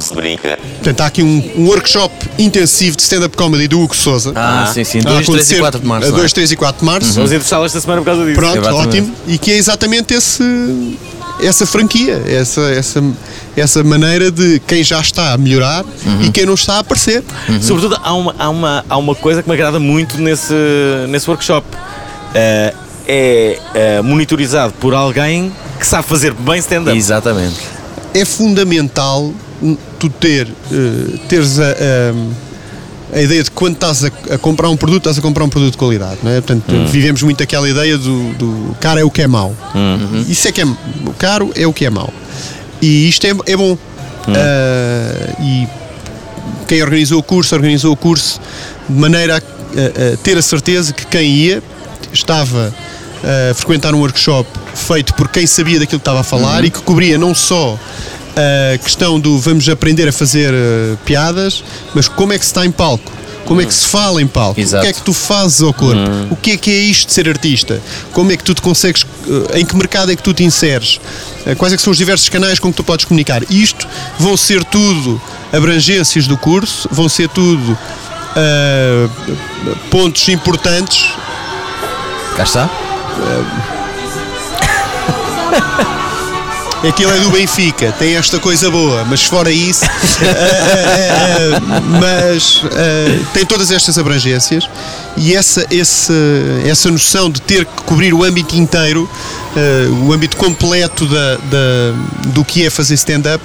Não se brinca. Portanto, há aqui um, um workshop intensivo de stand-up comedy do Hugo Souza. Ah, sim, sim. a 2, 3 e acontecer 4 de março. A não é? 2, 3 e 4 de março. Vamos entrevistá-la esta semana por causa disso. Pronto, Exatamente. ótimo. E que é exatamente esse, essa franquia, essa, essa, essa maneira de quem já está a melhorar Uhum. e quem não está a aparecer. Sobretudo, há uma, há, uma, há uma coisa que me agrada muito nesse, nesse workshop. Eh, é eh, monitorizado por alguém que sabe fazer bem stand-up. Exatamente. É fundamental tu ter, eh, teres a, a- a ideia de quando estás a, a comprar um produto, estás a comprar um produto de qualidade. Não é? Portanto, Hum. vivemos muito aquela ideia do, do caro é o que é mau. Uhum. Isso é que é caro é o que é mau. E isto é, é bom. Hum. Ah, e quem organizou o curso, organizou o curso de maneira a, a- a ter a certeza que quem ia estava a frequentar um workshop feito por quem sabia daquilo que estava a falar e que cobria não só a questão do vamos aprender a fazer eh, piadas, mas como é que se está em palco. Como é que se fala em palco? Exato. O que é que tu fazes ao corpo? O que é que é isto de ser artista? Como é que tu te consegues, eh, em que mercado é que tu te inseres? Eh, Quais é que são os diversos canais com que tu podes comunicar? Isto vão ser tudo abrangências do curso, vão ser tudo eh, pontos importantes Cá está. Aquilo é do Benfica, tem esta coisa boa, mas fora isso, eh, eh, mas tem todas estas abrangências e essa, esse, essa noção de ter que cobrir o âmbito inteiro, o âmbito completo da, da- do que é fazer stand-up,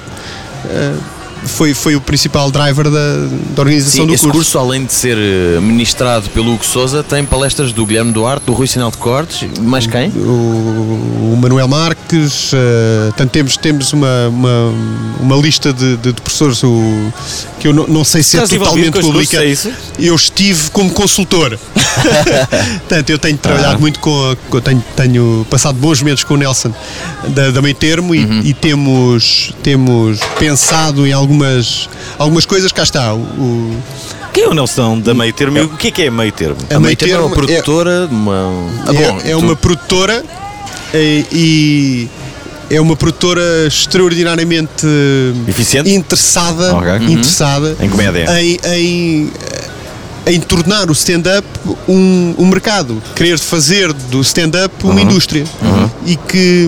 foi, foi o principal driver da, da organização Sim, do esse curso. curso, além de ser eh, ministrado pelo Hugo Souza, tem palestras do Guilherme Duarte, do Rui Sinal de Cortes, mais quem? o, o Manuel Marques, eh, portanto, temos, temos uma, uma, uma lista de, de- de professores o, que eu não, não sei se é Estás envolvido totalmente pública. é isso? Eu estive como consultor. portanto, eu tenho Ah. trabalhado muito com, com- tenho, tenho passado bons momentos com o Nelson da, da Meio Termo e, Uhum. e temos, temos pensado em algumas, algumas coisas. Cá está. O, o- Quem é o Nelson da meio termo? E O que é que é meio termo? a A Meio Termo é uma Termo produtora, uma... Ah, bom, é, é tu- uma produtora eh, e é uma produtora extraordinariamente Eficiente? interessada, Ok. Uhum. interessada Em comédia. em, em, em tornar o stand-up um, um mercado, querer fazer do stand-up Uhum. uma indústria e que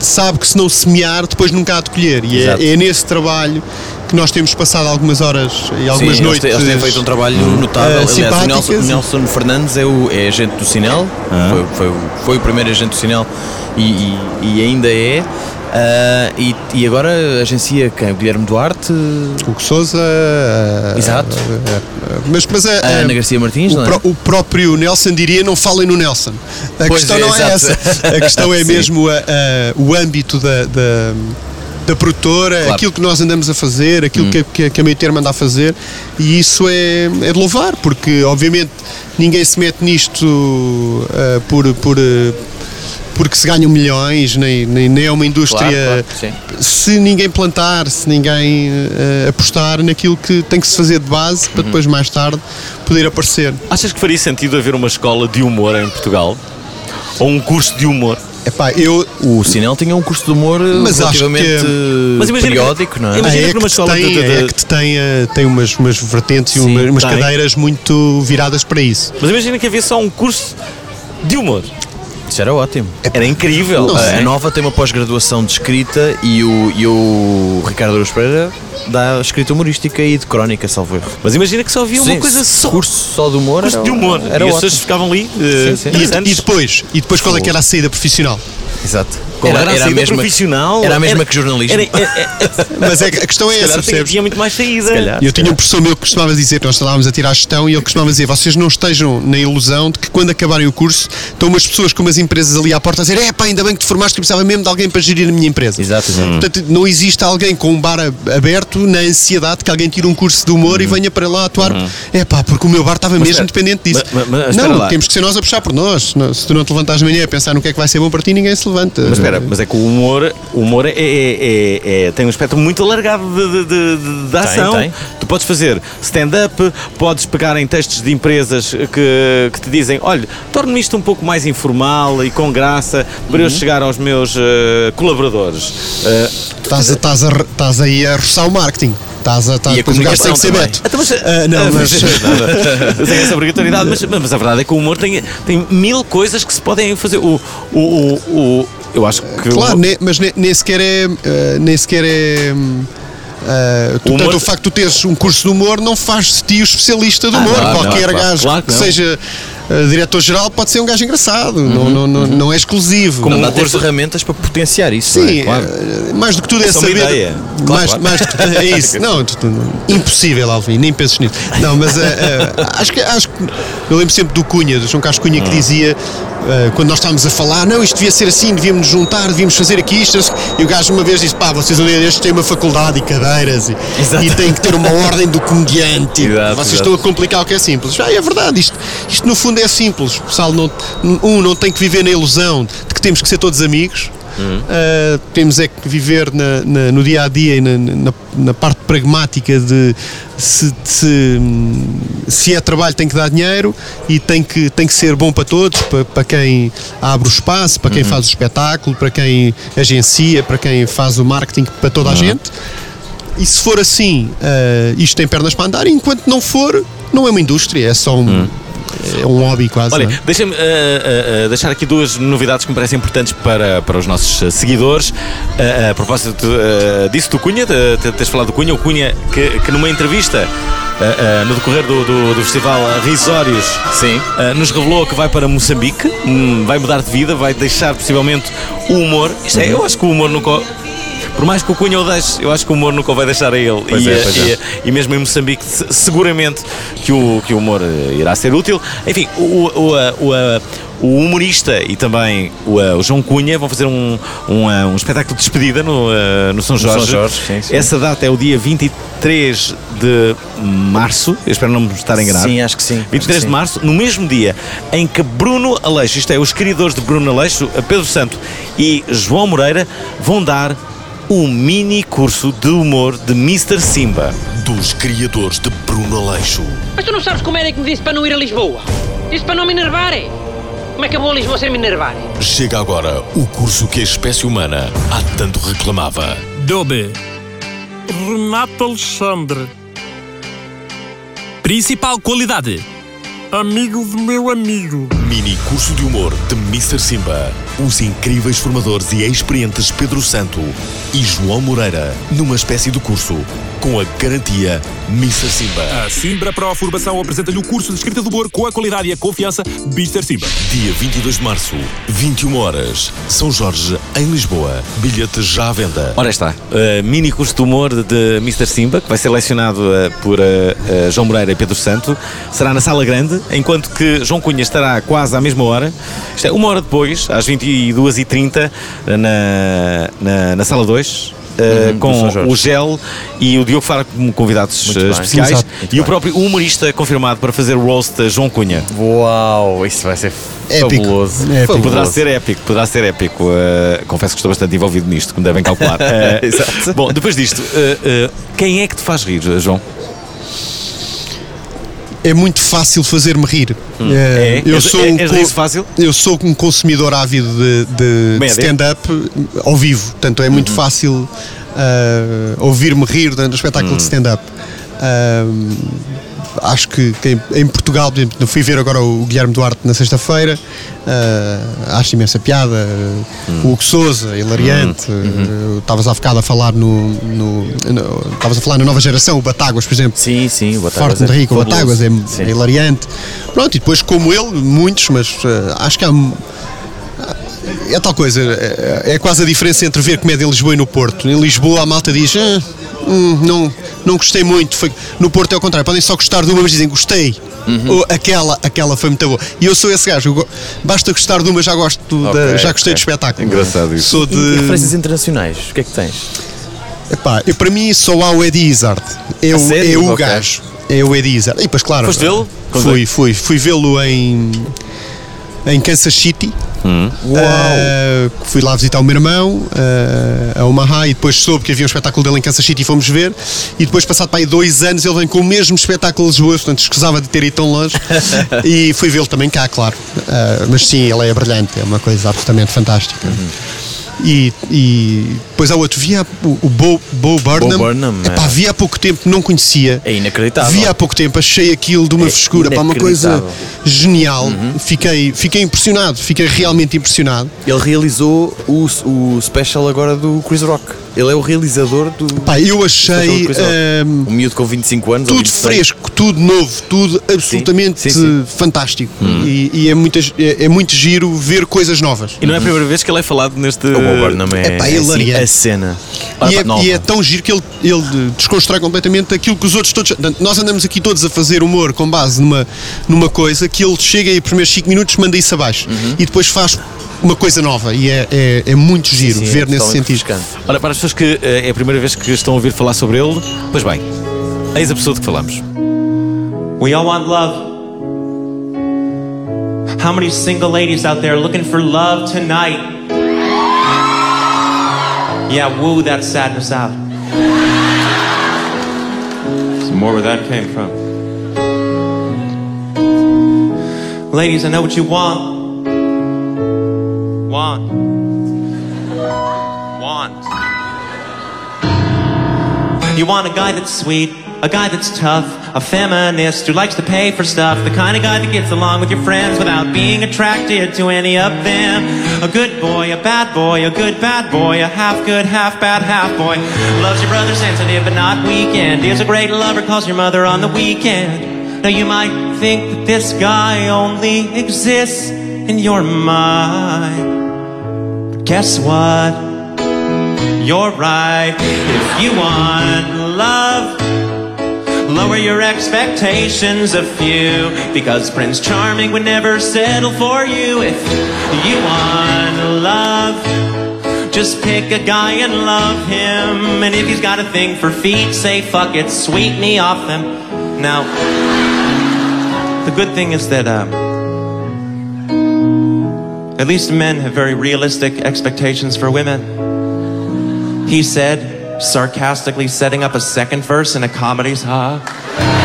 sabe que se não semear depois nunca há de colher e é, é nesse trabalho que nós temos passado algumas horas e algumas Sim, noites eles, têm, feito um trabalho notável. eh, Aliás, o Nelson, Nelson Fernandes é, o, é agente do Sinel, foi, foi, o- foi o primeiro agente do Sinel e, e- e ainda é. Ah, e, e agora agencia quem? O Guilherme Duarte, Hugo Souza eh, Exato. eh, eh, mas, mas a, a Ana Garcia Martins, o, é? o próprio Nelson diria não falem no Nelson a Pois questão é, não é exato. essa a questão é mesmo a- a- o âmbito da, da, da produtora, Claro. aquilo que nós andamos a fazer, aquilo que, que, que a meio termo anda a fazer, e isso é, é de louvar, porque obviamente ninguém se mete nisto ah, por. por ah, porque se ganham milhões, nem, nem, nem é uma indústria. Claro, claro, se ninguém plantar, se ninguém ah, apostar naquilo que tem que se fazer de base Uhum. para depois, mais tarde, poder aparecer. Achas que faria sentido haver uma escola de humor em Portugal? Ou um curso de humor? Epá, eu, O Sinel tinha um curso de humor Mas acho relativamente que- eh, Mas imagina que- periódico, não é? imagina- a que ECT numa escola tem, de- de- a ECT tem, eh, tem umas, umas vertentes e Sim, umas, umas tem. cadeiras muito viradas para isso. Mas imagina que havia só um curso de humor. Isso era ótimo. Era incrível. A- Nova tem uma pós-graduação de escrita e o, e o Ricardo Aruz Pereira dá escrita humorística e de crónica, salvo erro. Mas imagina que só havia uma Sim, coisa só. Curso só de humor. curso era- de humor. Era e as pessoas ficavam ali. eh, Sim, sim. E, e depois, e depois qual é que era a saída profissional? Exato. Qual era, a a saída mesma profissional? Era a mesma que jornalismo. Era, era, era, Mas é, que a questão é essa, calhar tinha, percebes? tinha muito mais saída. E eu tinha um professor meu que costumava dizer, nós estávamos a tirar a gestão, e ele costumava dizer: vocês não estejam na ilusão de que quando acabarem o curso estão umas pessoas com umas empresas ali à porta a dizer: é pá, ainda bem que te formaste, que eu precisava mesmo de alguém para gerir a minha empresa. Exato, exato. Portanto, não existe alguém com um bar a- aberto na ansiedade que alguém tire um curso de humor e venha para lá atuar. É pá, porque o meu bar estava mesmo espera, dependente disso. mas- mas- mas não, lá. temos que ser nós a puxar por nós. Se tu não te levantares de manhã a pensar no que é que vai ser bom para ti, ninguém se levanta. Mas espera, mas é que o humor, o humor é, é- é- é- tem um espectro muito alargado de, de, de- de- de ação. tem. Tu podes fazer stand-up, podes pegar em textos de empresas que, que te dizem: olha, torne-me isto um pouco mais informal e com graça para eu chegar aos meus eh, colaboradores. Eh, Estás, a- estás, a- estás aí a roçar o marketing. Estás a, estás, E a depois o gajo tem que ser comunicação beto. Então, mas, Ah, não, ah, mas- mas tem essa obrigatoriedade, mas, mas a verdade é que o humor tem, tem mil coisas que se podem fazer. O, o, o- eu acho que. Claro, ne- mas ne- nem sequer é. eh, nem sequer é. tu- O humor- Portanto, o facto de tu teres um curso de humor não faz de ti o especialista do humor. claro, Qualquer não, claro, gajo claro que que não. seja eh, diretor-geral pode ser um gajo engraçado, não, não, não, não é exclusivo. Como um dá ter ferramentas para potenciar isso. não é? Sim, Claro. eh, mais do que tudo é é uma saber. ideia. Claro, mais, claro. mais do que é isso. Não, tu- tu- impossível, Alvin, nem penses nisso. Não, mas eh, acho, que, acho que. Eu lembro sempre do Cunha, do João Carlos Cunha, que dizia, eh, quando nós estávamos a falar, não, isto devia ser assim, devíamos nos juntar, devíamos fazer aqui isto. E o gajo uma vez disse, pá, vocês ali destes têm uma faculdade e cadeiras e, e têm que ter uma ordem do comediante. Exato, vocês exato. estão a complicar o que é simples. Ah, é verdade, isto, isto no fundo é simples. Pessoal não, um, não tem que viver na ilusão de que temos que ser todos amigos. Uh, temos é que viver na- na- no dia a dia e na, na- na parte pragmática de se, se, se é trabalho tem que dar dinheiro e tem que, tem que ser bom para todos, para, para quem abre o espaço, para quem faz o espetáculo, para quem agencia, para quem faz o marketing, para toda a gente. E se for assim, uh, isto tem pernas para andar, enquanto não for, não é uma indústria, é só um, é um hobby quase. Olha, não é? deixa-me ah, ah, deixar aqui duas novidades que me parecem importantes para, para os nossos seguidores. Ah, a propósito disso do Cunha, de, teres falado do Cunha, o Cunha que, que numa entrevista ah, ah, no decorrer do, do, do festival Risórios Sim. ah, nos revelou que vai para Moçambique, hum, vai mudar de vida, vai deixar possivelmente o humor. Isto é, eu acho que o humor nunca. Por mais que o Cunha o deixe, eu acho que o humor nunca o vai deixar a ele. E, é, eh, pois e, é. e mesmo em Moçambique, se- seguramente que o, que o humor eh, irá ser útil. Enfim, o, o, o, o humorista e também o, João Cunha vão fazer um, um, um espetáculo de despedida no, no São São Jorge. Jorge, sim, sim. Essa data é o dia 23 de março. Eu espero não me estar enganado. Sim, acho que sim. 23 Acho que de sim. março, no mesmo dia em que Bruno Aleixo, isto é, os criadores de Bruno Aleixo, Pedro Santo e João Moreira, vão dar um mini curso de humor de Mr. Simba. Dos criadores de Bruno Aleixo. Mas tu não sabes como era que me disse para não ir a Lisboa? Disse para não me enervar, é? Como é que eu vou a Lisboa sem me enervar? Chega agora o curso que a espécie humana há tanto reclamava. Dobe. Renato Alexandre. Principal qualidade. Amigo do meu amigo. Mini curso de humor de Mr. Simba. Os incríveis formadores e experientes Pedro Santo e João Moreira. Numa espécie de curso com a garantia Mr. Simba. A Simbra Pro Formação apresenta-lhe o curso de escrita do humor com a qualidade e a confiança Mr. Simba. Dia 22 de março, 21 horas. São Jorge, em Lisboa. Bilhetes já à venda. Ora está, uh, mini curso de humor de Mr. Simba, que vai ser lecionado uh, por uh, uh, João Moreira e Pedro Santo. Será na Sala Grande, enquanto que João Cunha estará quase à mesma hora. Isto é, uma hora depois, às 22h30, na, na, na Sala 2. eh, Uhum, com o Gel e o Diogo Faro como convidados Muito eh, bem. especiais Exato. e o próprio humorista confirmado para fazer o roast a João Cunha. Uau, isso vai ser Épico. fabuloso. Épico. Fabuloso. Poderá ser épico, poderá ser épico. Eh, confesso que estou bastante envolvido nisto, como devem calcular. Eh, Exato. Bom, depois disto, eh, eh, quem é que te faz rir, João? É muito fácil fazer-me rir. É? Eh, Eu sou um és co- disso fácil? Eu sou um consumidor ávido de, de stand-up ao vivo, portanto é Uhum. muito fácil ah, ouvir-me rir durante o espetáculo Uhum. de stand-up. Ah, acho que, em, Portugal, por exemplo, eu fui ver agora o Guilherme Duarte na sexta-feira, ah, acho imensa piada. Uhum. O Hugo Souza, hilariante. ah, Estavas há bocado a falar no. Estavas a falar na nova geração, o Batáguas, por exemplo. Sim, sim, o Batáguas Forte de é Rico, o. Batáguas é, é hilariante. Pronto, e depois, como ele, muitos, mas eh, acho que há. É tal coisa, é, é quase a diferença entre ver comédia em Lisboa e no Porto. Em Lisboa a malta diz, "Ah, hum, não, não gostei muito. Foi... No Porto é o contrário, podem só gostar de uma, mas dizem gostei. Uhum. Ou aquela, aquela foi muito boa. E eu sou esse gajo, go- basta gostar de uma, já gosto da- Ok, já gostei ok. do espetáculo. Engraçado isso. Sou de. e referências internacionais, o que é que tens? Epá, eu, para mim só há o Eddie Izzard. É, A o, é o Ok. gajo. É o Eddie Izzard. E depois, claro. Foste vê-lo? Fui, fui. Fui vê-lo em, em Kansas City. Uh, fui lá visitar o meu irmão uh, a Omaha e depois soube que havia um espetáculo dele em Kansas City e fomos ver. E depois, passado para aí dois anos, ele vem com o mesmo espetáculo de Lisboa, portanto escusava de ter ido tão longe. e fui vê-lo também cá, claro. Uh, mas sim, ele é brilhante, é uma coisa absolutamente fantástica. E, e depois há outro, via o, o Bo, Bo Burnham. Bo Burnham, Epá, é. vi há pouco tempo, não conhecia. É inacreditável. Vi há pouco tempo, achei aquilo de uma É frescura, pá, uma coisa genial. Fiquei, fiquei impressionado, fiquei realmente impressionado. Ele realizou o, o special agora do Chris Rock. Ele é o realizador do. Pá, eu achei Rock. hum, um miúdo com 25 anos. tudo 26. fresco, tudo novo, tudo absolutamente sim, sim. fantástico. E, e é, muitas, é, é muito giro ver coisas novas. E não é a primeira vez que ele é falado neste. O Bob Burnham é, Epá, é assim, a cena. E é, e é tão giro que ele, ele desconstrói completamente aquilo que os outros todos. Nós andamos aqui todos a fazer humor com base numa, numa coisa que ele chega e nos primeiros 5 minutos manda isso abaixo e depois faz uma coisa nova. E é, é, é muito giro Uhum. sim, é ver nesse totalmente sentido. refrescante. Ora, para as pessoas que eh, é a primeira vez que estão a ouvir falar sobre ele, pois bem, eis a pessoa de que falamos. We all want love. How many single ladies out there looking for love tonight? Yeah, woo that sadness out. Some more where that came from. Ladies, I know what you want. Want. Want. You want a guy that's sweet, a guy that's tough, a feminist who likes to pay for stuff, the kind of guy that gets along with your friends without being attracted to any of them. A good boy, a bad boy, a good bad boy, a half good, half bad, half boy. Loves your brother sensitive but not weekend. Is a great lover, calls your mother on the weekend. Now you might think that this guy only exists in your mind. Guess what? You're right. If you want love, lower your expectations a few. Because Prince Charming would never settle for you. If you want love, just pick a guy and love him. And if he's got a thing for feet, say fuck it, sweep me off them. Now, the good thing is that, um, at least men have very realistic expectations for women. He said, sarcastically setting up a second verse in a comedy's ha.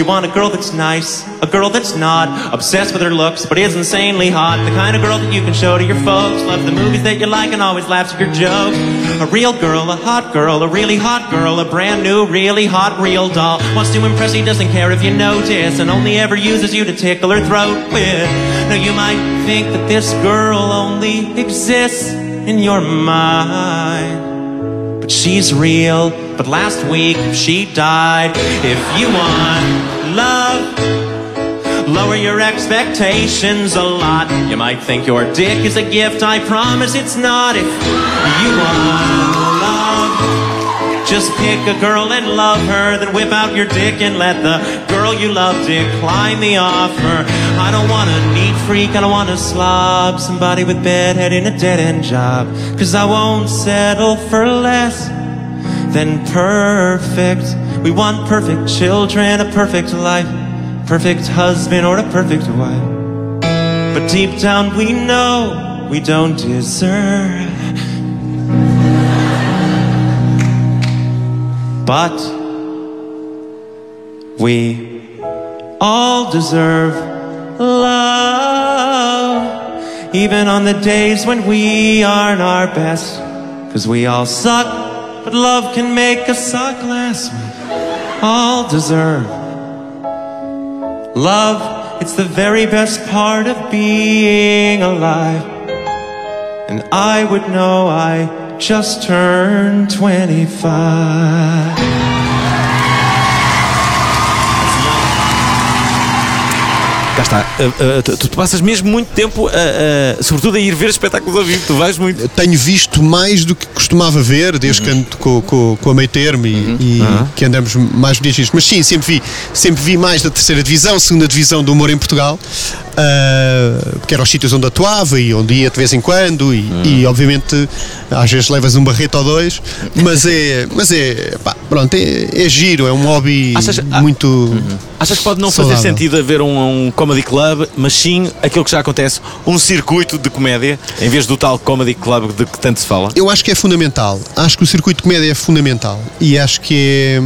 You want a girl that's nice, a girl that's not obsessed with her looks, but is insanely hot. The kind of girl that you can show to your folks. Loves the movies that you like and always laughs at your jokes. A real girl, a hot girl, a really hot girl, a brand new, really hot, real doll. Wants to impress you, doesn't care if you notice, and only ever uses you to tickle her throat with. Now you might think that this girl only exists in your mind. She's real, but last week she died. If you want love, lower your expectations a lot. You might think your dick is a gift, I promise it's not. If you want love, Just pick a girl and love her, then whip out your dick and let the girl you love decline the offer. I don't want a neat freak, I don't want a slob somebody with bedhead in a dead end job. Cause I won't settle for less than perfect. We want perfect children, a perfect life, perfect husband, or a perfect wife. But deep down we know we don't deserve. But we all deserve love, even on the days when we aren't our best. Cause we all suck, but love can make us suck less. We all deserve love. It's the very best part of being alive. And I would know I just turned 25. Cá está. Uh, uh, tu, tu passas mesmo muito tempo, uh, uh, sobretudo a ir ver espetáculos ao vivo. Tu vais muito. Tenho visto mais do que costumava ver, desde que ando com, com, com a meio termo e, e Uhum. que andamos mais dias. Mas sim, sempre vi, sempre vi mais da terceira divisão, segunda divisão do humor em Portugal, ah, porque eram os sítios onde atuava e onde ia de vez em quando, e, Uhum. e, obviamente às vezes levas um barreto ou dois, mas é, mas é, pá, pronto, é, é giro, é um hobby Achas- ah, muito. Achas que pode não fazer Saudável. sentido haver um, um comedy club, mas sim aquilo que já acontece, um circuito de comédia, em vez do tal comedy club de que tanto se fala? Eu acho que é fundamental. Acho que o circuito de comédia é fundamental. E acho que é.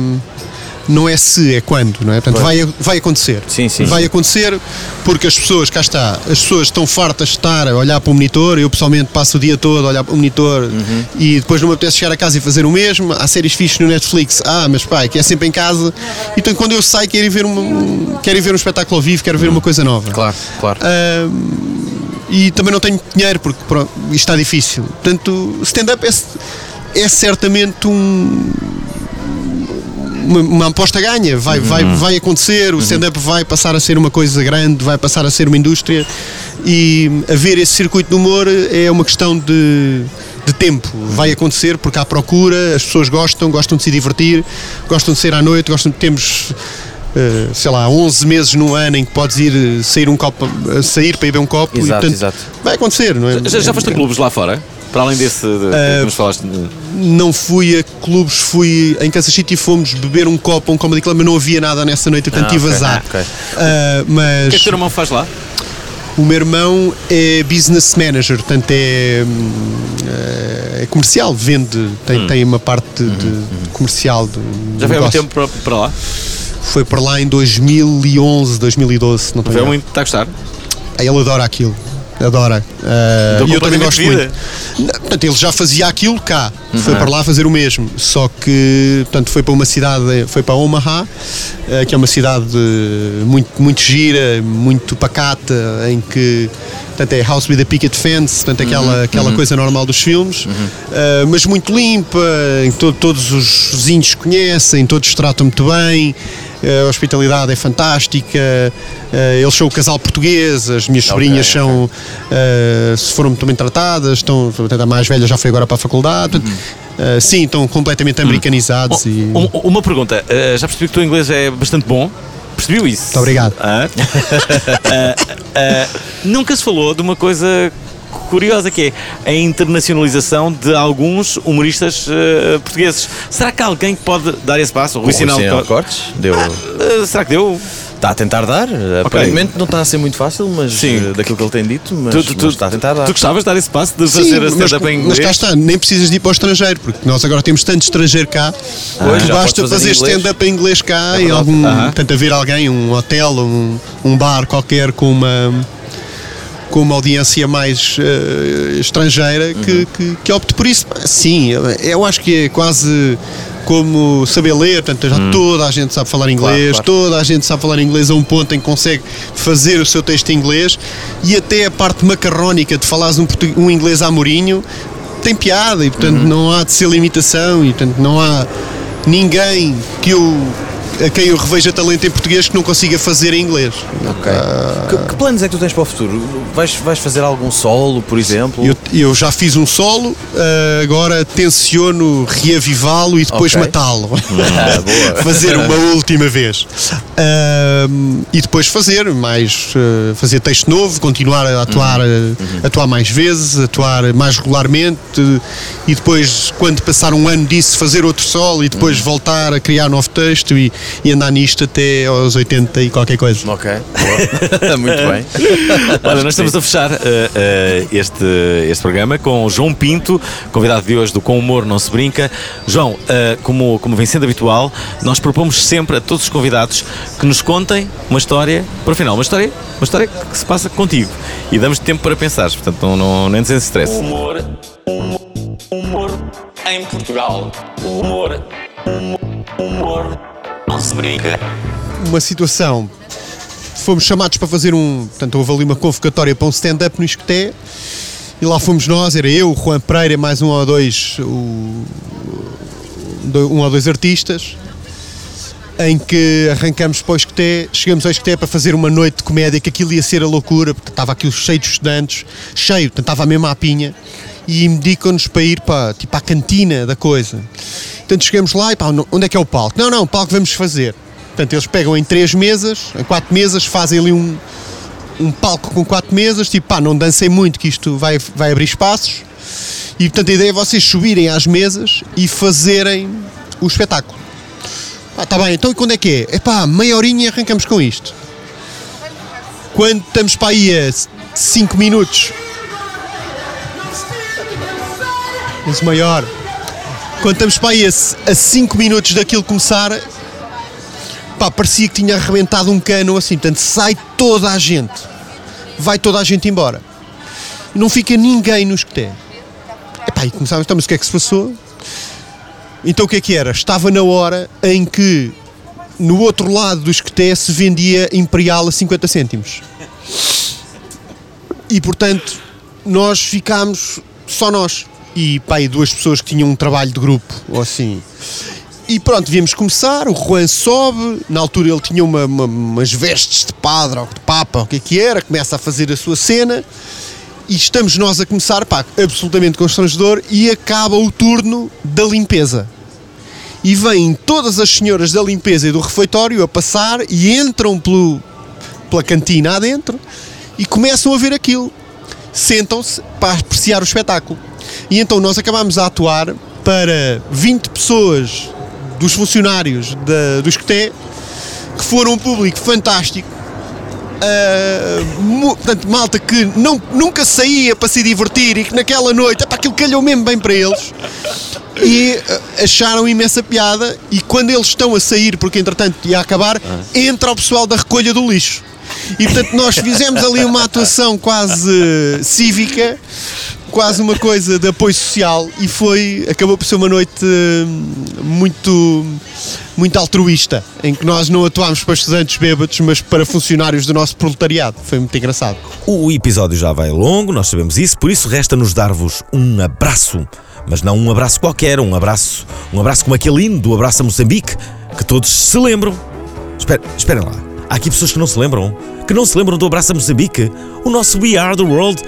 Não é se, é quando, não é? Portanto, vai, vai acontecer. Sim, sim. Vai acontecer porque as pessoas, cá está, as pessoas estão fartas de estar a olhar para o monitor. Eu pessoalmente passo o dia todo a olhar para o monitor Uhum. e depois não me apetece chegar a casa e fazer o mesmo. Há séries fixas no Netflix. Ah, mas pai, que é sempre em casa. Então quando eu saio, quero ir ver um, quero ver um espetáculo ao vivo, quero ver uma coisa nova. Claro, claro. e também não tenho dinheiro porque pronto, isto está difícil. Portanto, stand-up é, é certamente um. Uma, aposta ganha, vai, vai, vai acontecer, o stand-up vai passar a ser uma coisa grande, vai passar a ser uma indústria e haver esse circuito de humor é uma questão de, de tempo. Vai acontecer porque há procura, as pessoas gostam, gostam de se divertir, gostam de sair à noite, gostam de temos eh, sei lá, 11 meses num ano em que podes ir eh, sair um copo, eh, sair para ir beber um copo Exato, e portanto, exato. vai acontecer, não é? Já, já foste a clubes lá fora? Para além desse de, Ah, que nos falaste. Não fui a clubes, fui em Kansas City fomos beber um copo um comedy club, mas não havia nada nessa noite, portanto Ah, tive azar. Ah. Ah, O que mas é que o teu irmão faz lá? o meu irmão é business manager, portanto é, hum, é comercial, vende, tem, tem uma parte de, de comercial do Hum. Já foi há muito tempo para, para lá? Foi para lá em 2011, 2012, não Foi muito. Está a gostar? Ele adora aquilo. Adora. Mudou e eu também gosto muito. Portanto, ele já fazia aquilo cá. Foi Uhum. para lá fazer o mesmo. Só que, portanto, foi para uma cidade, foi para Omaha, eh, que é uma cidade eh, muito, muito gira, muito pacata, em que. Portanto, é House with a Picket Fence, portanto, aquela, Uhum, aquela uhum. coisa normal dos filmes, eh, mas muito limpa, em que to- todos os vizinhos conhecem, todos tratam muito bem, a hospitalidade é fantástica, eh, eles são o casal português, as minhas sobrinhas são, eh, se foram muito bem tratadas, estão, a mais velha já foi agora para a faculdade, eh, sim, estão completamente americanizados e. Um- uma pergunta. já percebi que o teu inglês é bastante bom. Percebiu isso? Muito obrigado. nunca se falou de uma coisa curiosa que é a internacionalização de alguns humoristas uh, portugueses. Será que há alguém que pode dar esse passo? O Rui Sinal pode- Cortes deu. Uh, será que deu? Está a tentar dar. Aparentemente não está a ser muito fácil, mas Sim. eh, daquilo que ele tem dito, mas, Tu- tu- mas está a tentar dar. Tu gostavas de dar esse passo de Sim, fazer a mas, stand-up em mas inglês? cá está, nem precisas de ir para o estrangeiro, porque nós agora temos tanto estrangeiro cá, já basta fazer fazer stand-up em inglês cá, É verdade. algum, Aham. portanto, haver alguém, um hotel, um, um bar qualquer com uma com uma audiência mais eh, estrangeira que, Uhum. que, que opte por isso. Sim, eu- acho que é quase como saber ler, portanto, já toda a gente sabe falar inglês, Hum. claro. toda a gente sabe falar inglês a um ponto em que consegue fazer o seu texto em inglês e até a parte macarrónica de falares um, um inglês a Mourinho tem piada e portanto Uhum. não há de ser limitação e portanto não há ninguém que eu a quem eu reveja talento em português que não consiga fazer em inglês. Ok. Que, que planos é que tu tens para o futuro? Vais, vais fazer algum solo, por exemplo? Eu, eu já fiz um solo, ah, agora tenciono reavivá-lo e depois Ok. matá-lo. Ah, boa. fazer uma última vez. Ah, e depois fazer mais fazer texto novo, continuar a atuar, Uhum. ah, atuar mais vezes, atuar mais regularmente e depois, quando passar um ano disso, fazer outro solo e depois Uhum. voltar a criar novo texto e, e andar nisto até aos 80 e qualquer coisa. Ok, boa. Muito bem. Olha, nós estamos a fechar eh, eh, este, este programa com o João Pinto, convidado de hoje do Com Humor Não Se Brinca. João, eh, como, como vem sendo habitual, nós propomos sempre a todos os convidados que nos contem uma história, para o final, uma história, uma história que se passa contigo. E damos tempo para pensar, portanto não, não, nem sem stress. Humor, humor, humor em Portugal. Humor, humor, humor. Uma situação. Fomos chamados para fazer um. Portanto, houve ali uma convocatória para um stand-up no Isqueté. E lá fomos nós, era eu, Juan Pereira, mais um ou dois. O, um ou dois artistas. Em que arrancamos para o Isqueté, chegamos ao Isqueté para fazer uma noite de comédia, que aquilo ia ser a loucura, porque estava aquilo cheio de estudantes, cheio, estava mesmo à pinha, e indicam-nos para ir para, tipo, à cantina da coisa. Portanto, chegamos lá e pá, onde é que é o palco? Não, não, o palco vamos fazer. Portanto, eles pegam em três mesas, em quatro mesas, fazem ali um, um palco com quatro mesas, tipo, pá, não dancem muito que isto vai, vai abrir espaços. E portanto a ideia é vocês subirem às mesas e fazerem o espetáculo. Ah, tá bem, então e quando é que é? É pá, meia horinha e arrancamos com isto. Quando estamos para aí a 5 minutos. Mas maior. Quando estamos para aí a 5 minutos daquilo começar, pá, parecia que tinha arrebentado um cano assim. Portanto, sai toda a gente. Vai toda a gente embora. Não fica ninguém no esqueté. Epá, e começámos, então, mas o que é que se passou? Então o que é que era? Estava na hora em que no outro lado do esqueté se vendia Imperial a 50 cêntimos. E portanto, nós ficámos só nós. E e duas pessoas que tinham um trabalho de grupo, ou assim. E pronto, viemos começar, o Juan sobe, na altura ele tinha uma- uma- umas vestes de padre ou de papa, o que é que era, começa a fazer a sua cena e estamos nós a começar, pá, absolutamente constrangedor, e acaba o turno da limpeza. E vêm todas as senhoras da limpeza e do refeitório a passar e entram pelo, pela cantina adentro e começam a ver aquilo. Sentam-se para apreciar o espetáculo. E então nós acabámos a atuar para 20 pessoas dos funcionários da, do Escoté, que foram um público fantástico. Uh, portanto, malta que não, nunca saía para se divertir e que naquela noite, epá, aquilo calhou mesmo bem para eles e uh, acharam imensa piada e quando eles estão a sair, porque entretanto ia acabar, entra o pessoal da recolha do lixo. E portanto nós fizemos ali uma atuação quase uh, cívica, quase uma coisa de apoio social e foi, acabou por ser uma noite uh, muito, muito altruísta, em que nós não atuámos para estudantes bêbados, mas para funcionários do nosso proletariado. Foi muito engraçado. O episódio já vai longo, nós sabemos isso, por isso resta-nos dar-vos um abraço. Mas não um abraço qualquer, um abraço, um abraço como aquele hino do Abraço a Moçambique, que todos se lembram. Espera, esperem lá, há aqui pessoas que não se lembram? Que não se lembram do Abraço a Moçambique? O nosso We Are the World?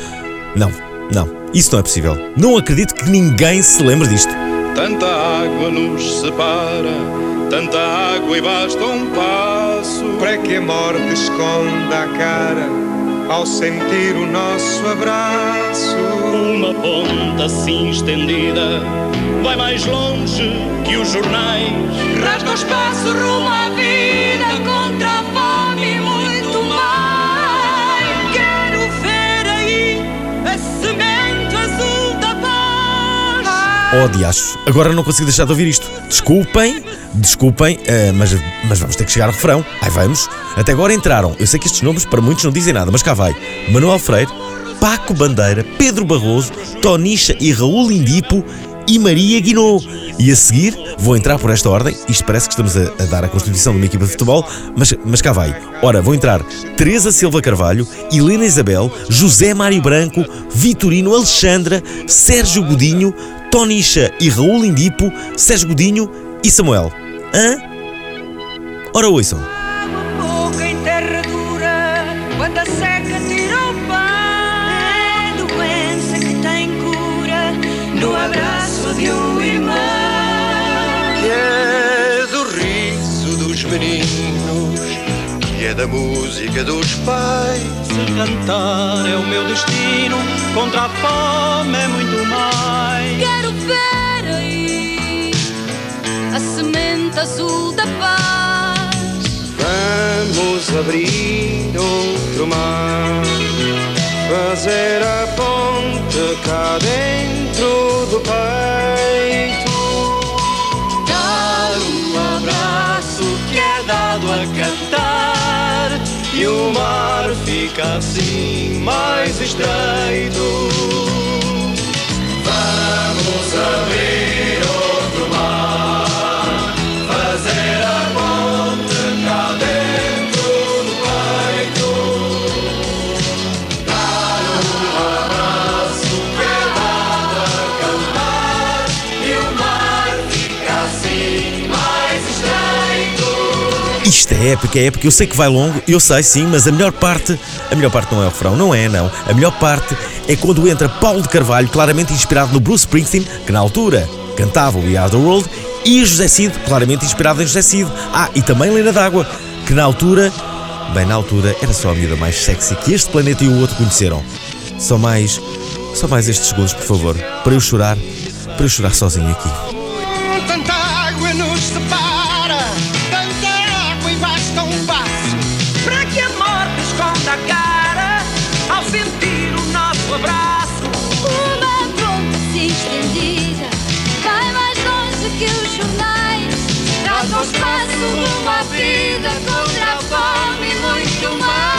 Não, não, isso não é possível. Não acredito que ninguém se lembre disto. Tanta água nos separa, tanta água e basta um passo. Para que a morte esconda a cara ao sentir o nosso abraço. Uma ponta assim estendida vai mais longe que os jornais. Rasga o espaço rumo à vida Oh, agora não consigo deixar de ouvir isto. Desculpem, desculpem, eh, mas, mas vamos ter que chegar ao refrão. Aí vamos. Até agora entraram, eu sei que estes nomes para muitos não dizem nada, mas cá vai. Manuel Freire, Paco Bandeira, Pedro Barroso, Tonicha e Raul Indipo e Maria Guinot. E a seguir, vou entrar por esta ordem. Isto parece que estamos a, a dar a constituição de uma equipa de futebol, mas, mas cá vai. Ora, vou entrar Teresa Silva Carvalho, Helena Isabel, José Mário Branco, Vitorino Alexandra, Sérgio Godinho, Tonicha e Raul Indipo, Sérgio Godinho e Samuel. Hã? Ora, ouçam. Da música dos pais. Se cantar é o meu destino, contra a fome é muito mais. Quero ver aí a semente azul da paz. Vamos abrir outro mar, fazer a ponte cá dentro do peito. Dar um abraço que é dado a cantar e o mar fica assim mais estreito. Vamos abrir Isto é épica, é épica. Eu sei que vai longo, eu sei sim, mas a melhor parte, a melhor parte não é o refrão, não é, não. A melhor parte é quando entra Paulo de Carvalho, claramente inspirado no Bruce Springsteen, que na altura cantava We Are the World, e José Cid, claramente inspirado em José Cid. Ah, e também Lena D'Água, que na altura, bem na altura, era só a miúda mais sexy que este planeta e o outro conheceram. Só mais, só mais estes segundos, por favor, para eu chorar, para eu chorar sozinho aqui. Tanta água nos separa, vida contra a fome muito mais.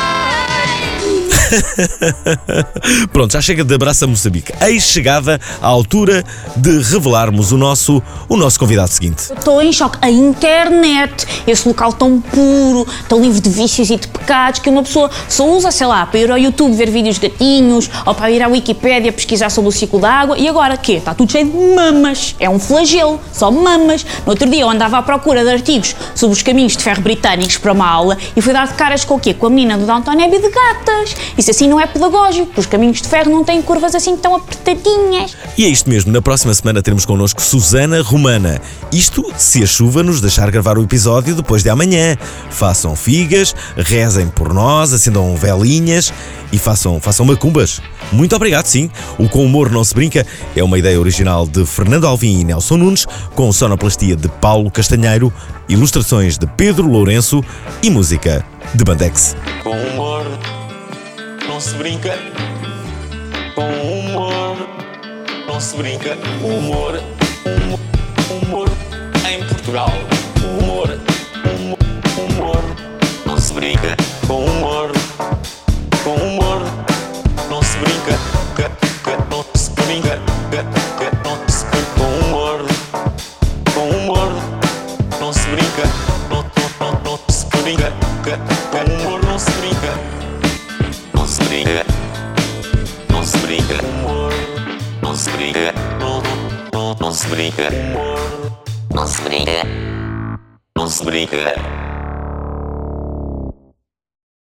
Pronto, já chega de abraço a Moçambique. Eis chegada à altura de revelarmos o nosso, o nosso convidado seguinte. Estou em choque. A internet, esse local tão puro, tão livre de vícios e de pecados, que uma pessoa só usa, sei lá, para ir ao YouTube ver vídeos de gatinhos ou para ir à Wikipédia pesquisar sobre o ciclo da água. E agora, quê? Está tudo cheio de mamas. É um flagelo, só mamas. No outro dia eu andava à procura de artigos sobre os caminhos de ferro britânicos para uma aula e fui dar de caras com o quê? Com a menina do Downton Abbey de gatas. Isso assim não é pedagógico, porque os caminhos de ferro não têm curvas assim tão apertadinhas. E é isto mesmo, na próxima semana teremos connosco Susana Romana. Isto se a chuva nos deixar gravar o episódio depois de amanhã. Façam figas, rezem por nós, acendam velinhas e façam, façam macumbas. Muito obrigado, sim. O Com Humor Não Se Brinca é uma ideia original de Fernando Alvim e Nelson Nunes, com sonoplastia de Paulo Castanheiro, ilustrações de Pedro Lourenço e música de Bandex. Com humor não se brinca. Com humor não se brinca. Humor, humor, humor em Portugal. Humor, humor, humor não se brinca. Com humor, com humor não se brinca. Que- que Não se brinca. Não se brinca. Com humor, com humor não se brinca. Não, não, não, não se brinca. Que- Mannsbrytere. Mannsbrytere. Mannsbrytere. Mannsbrytere.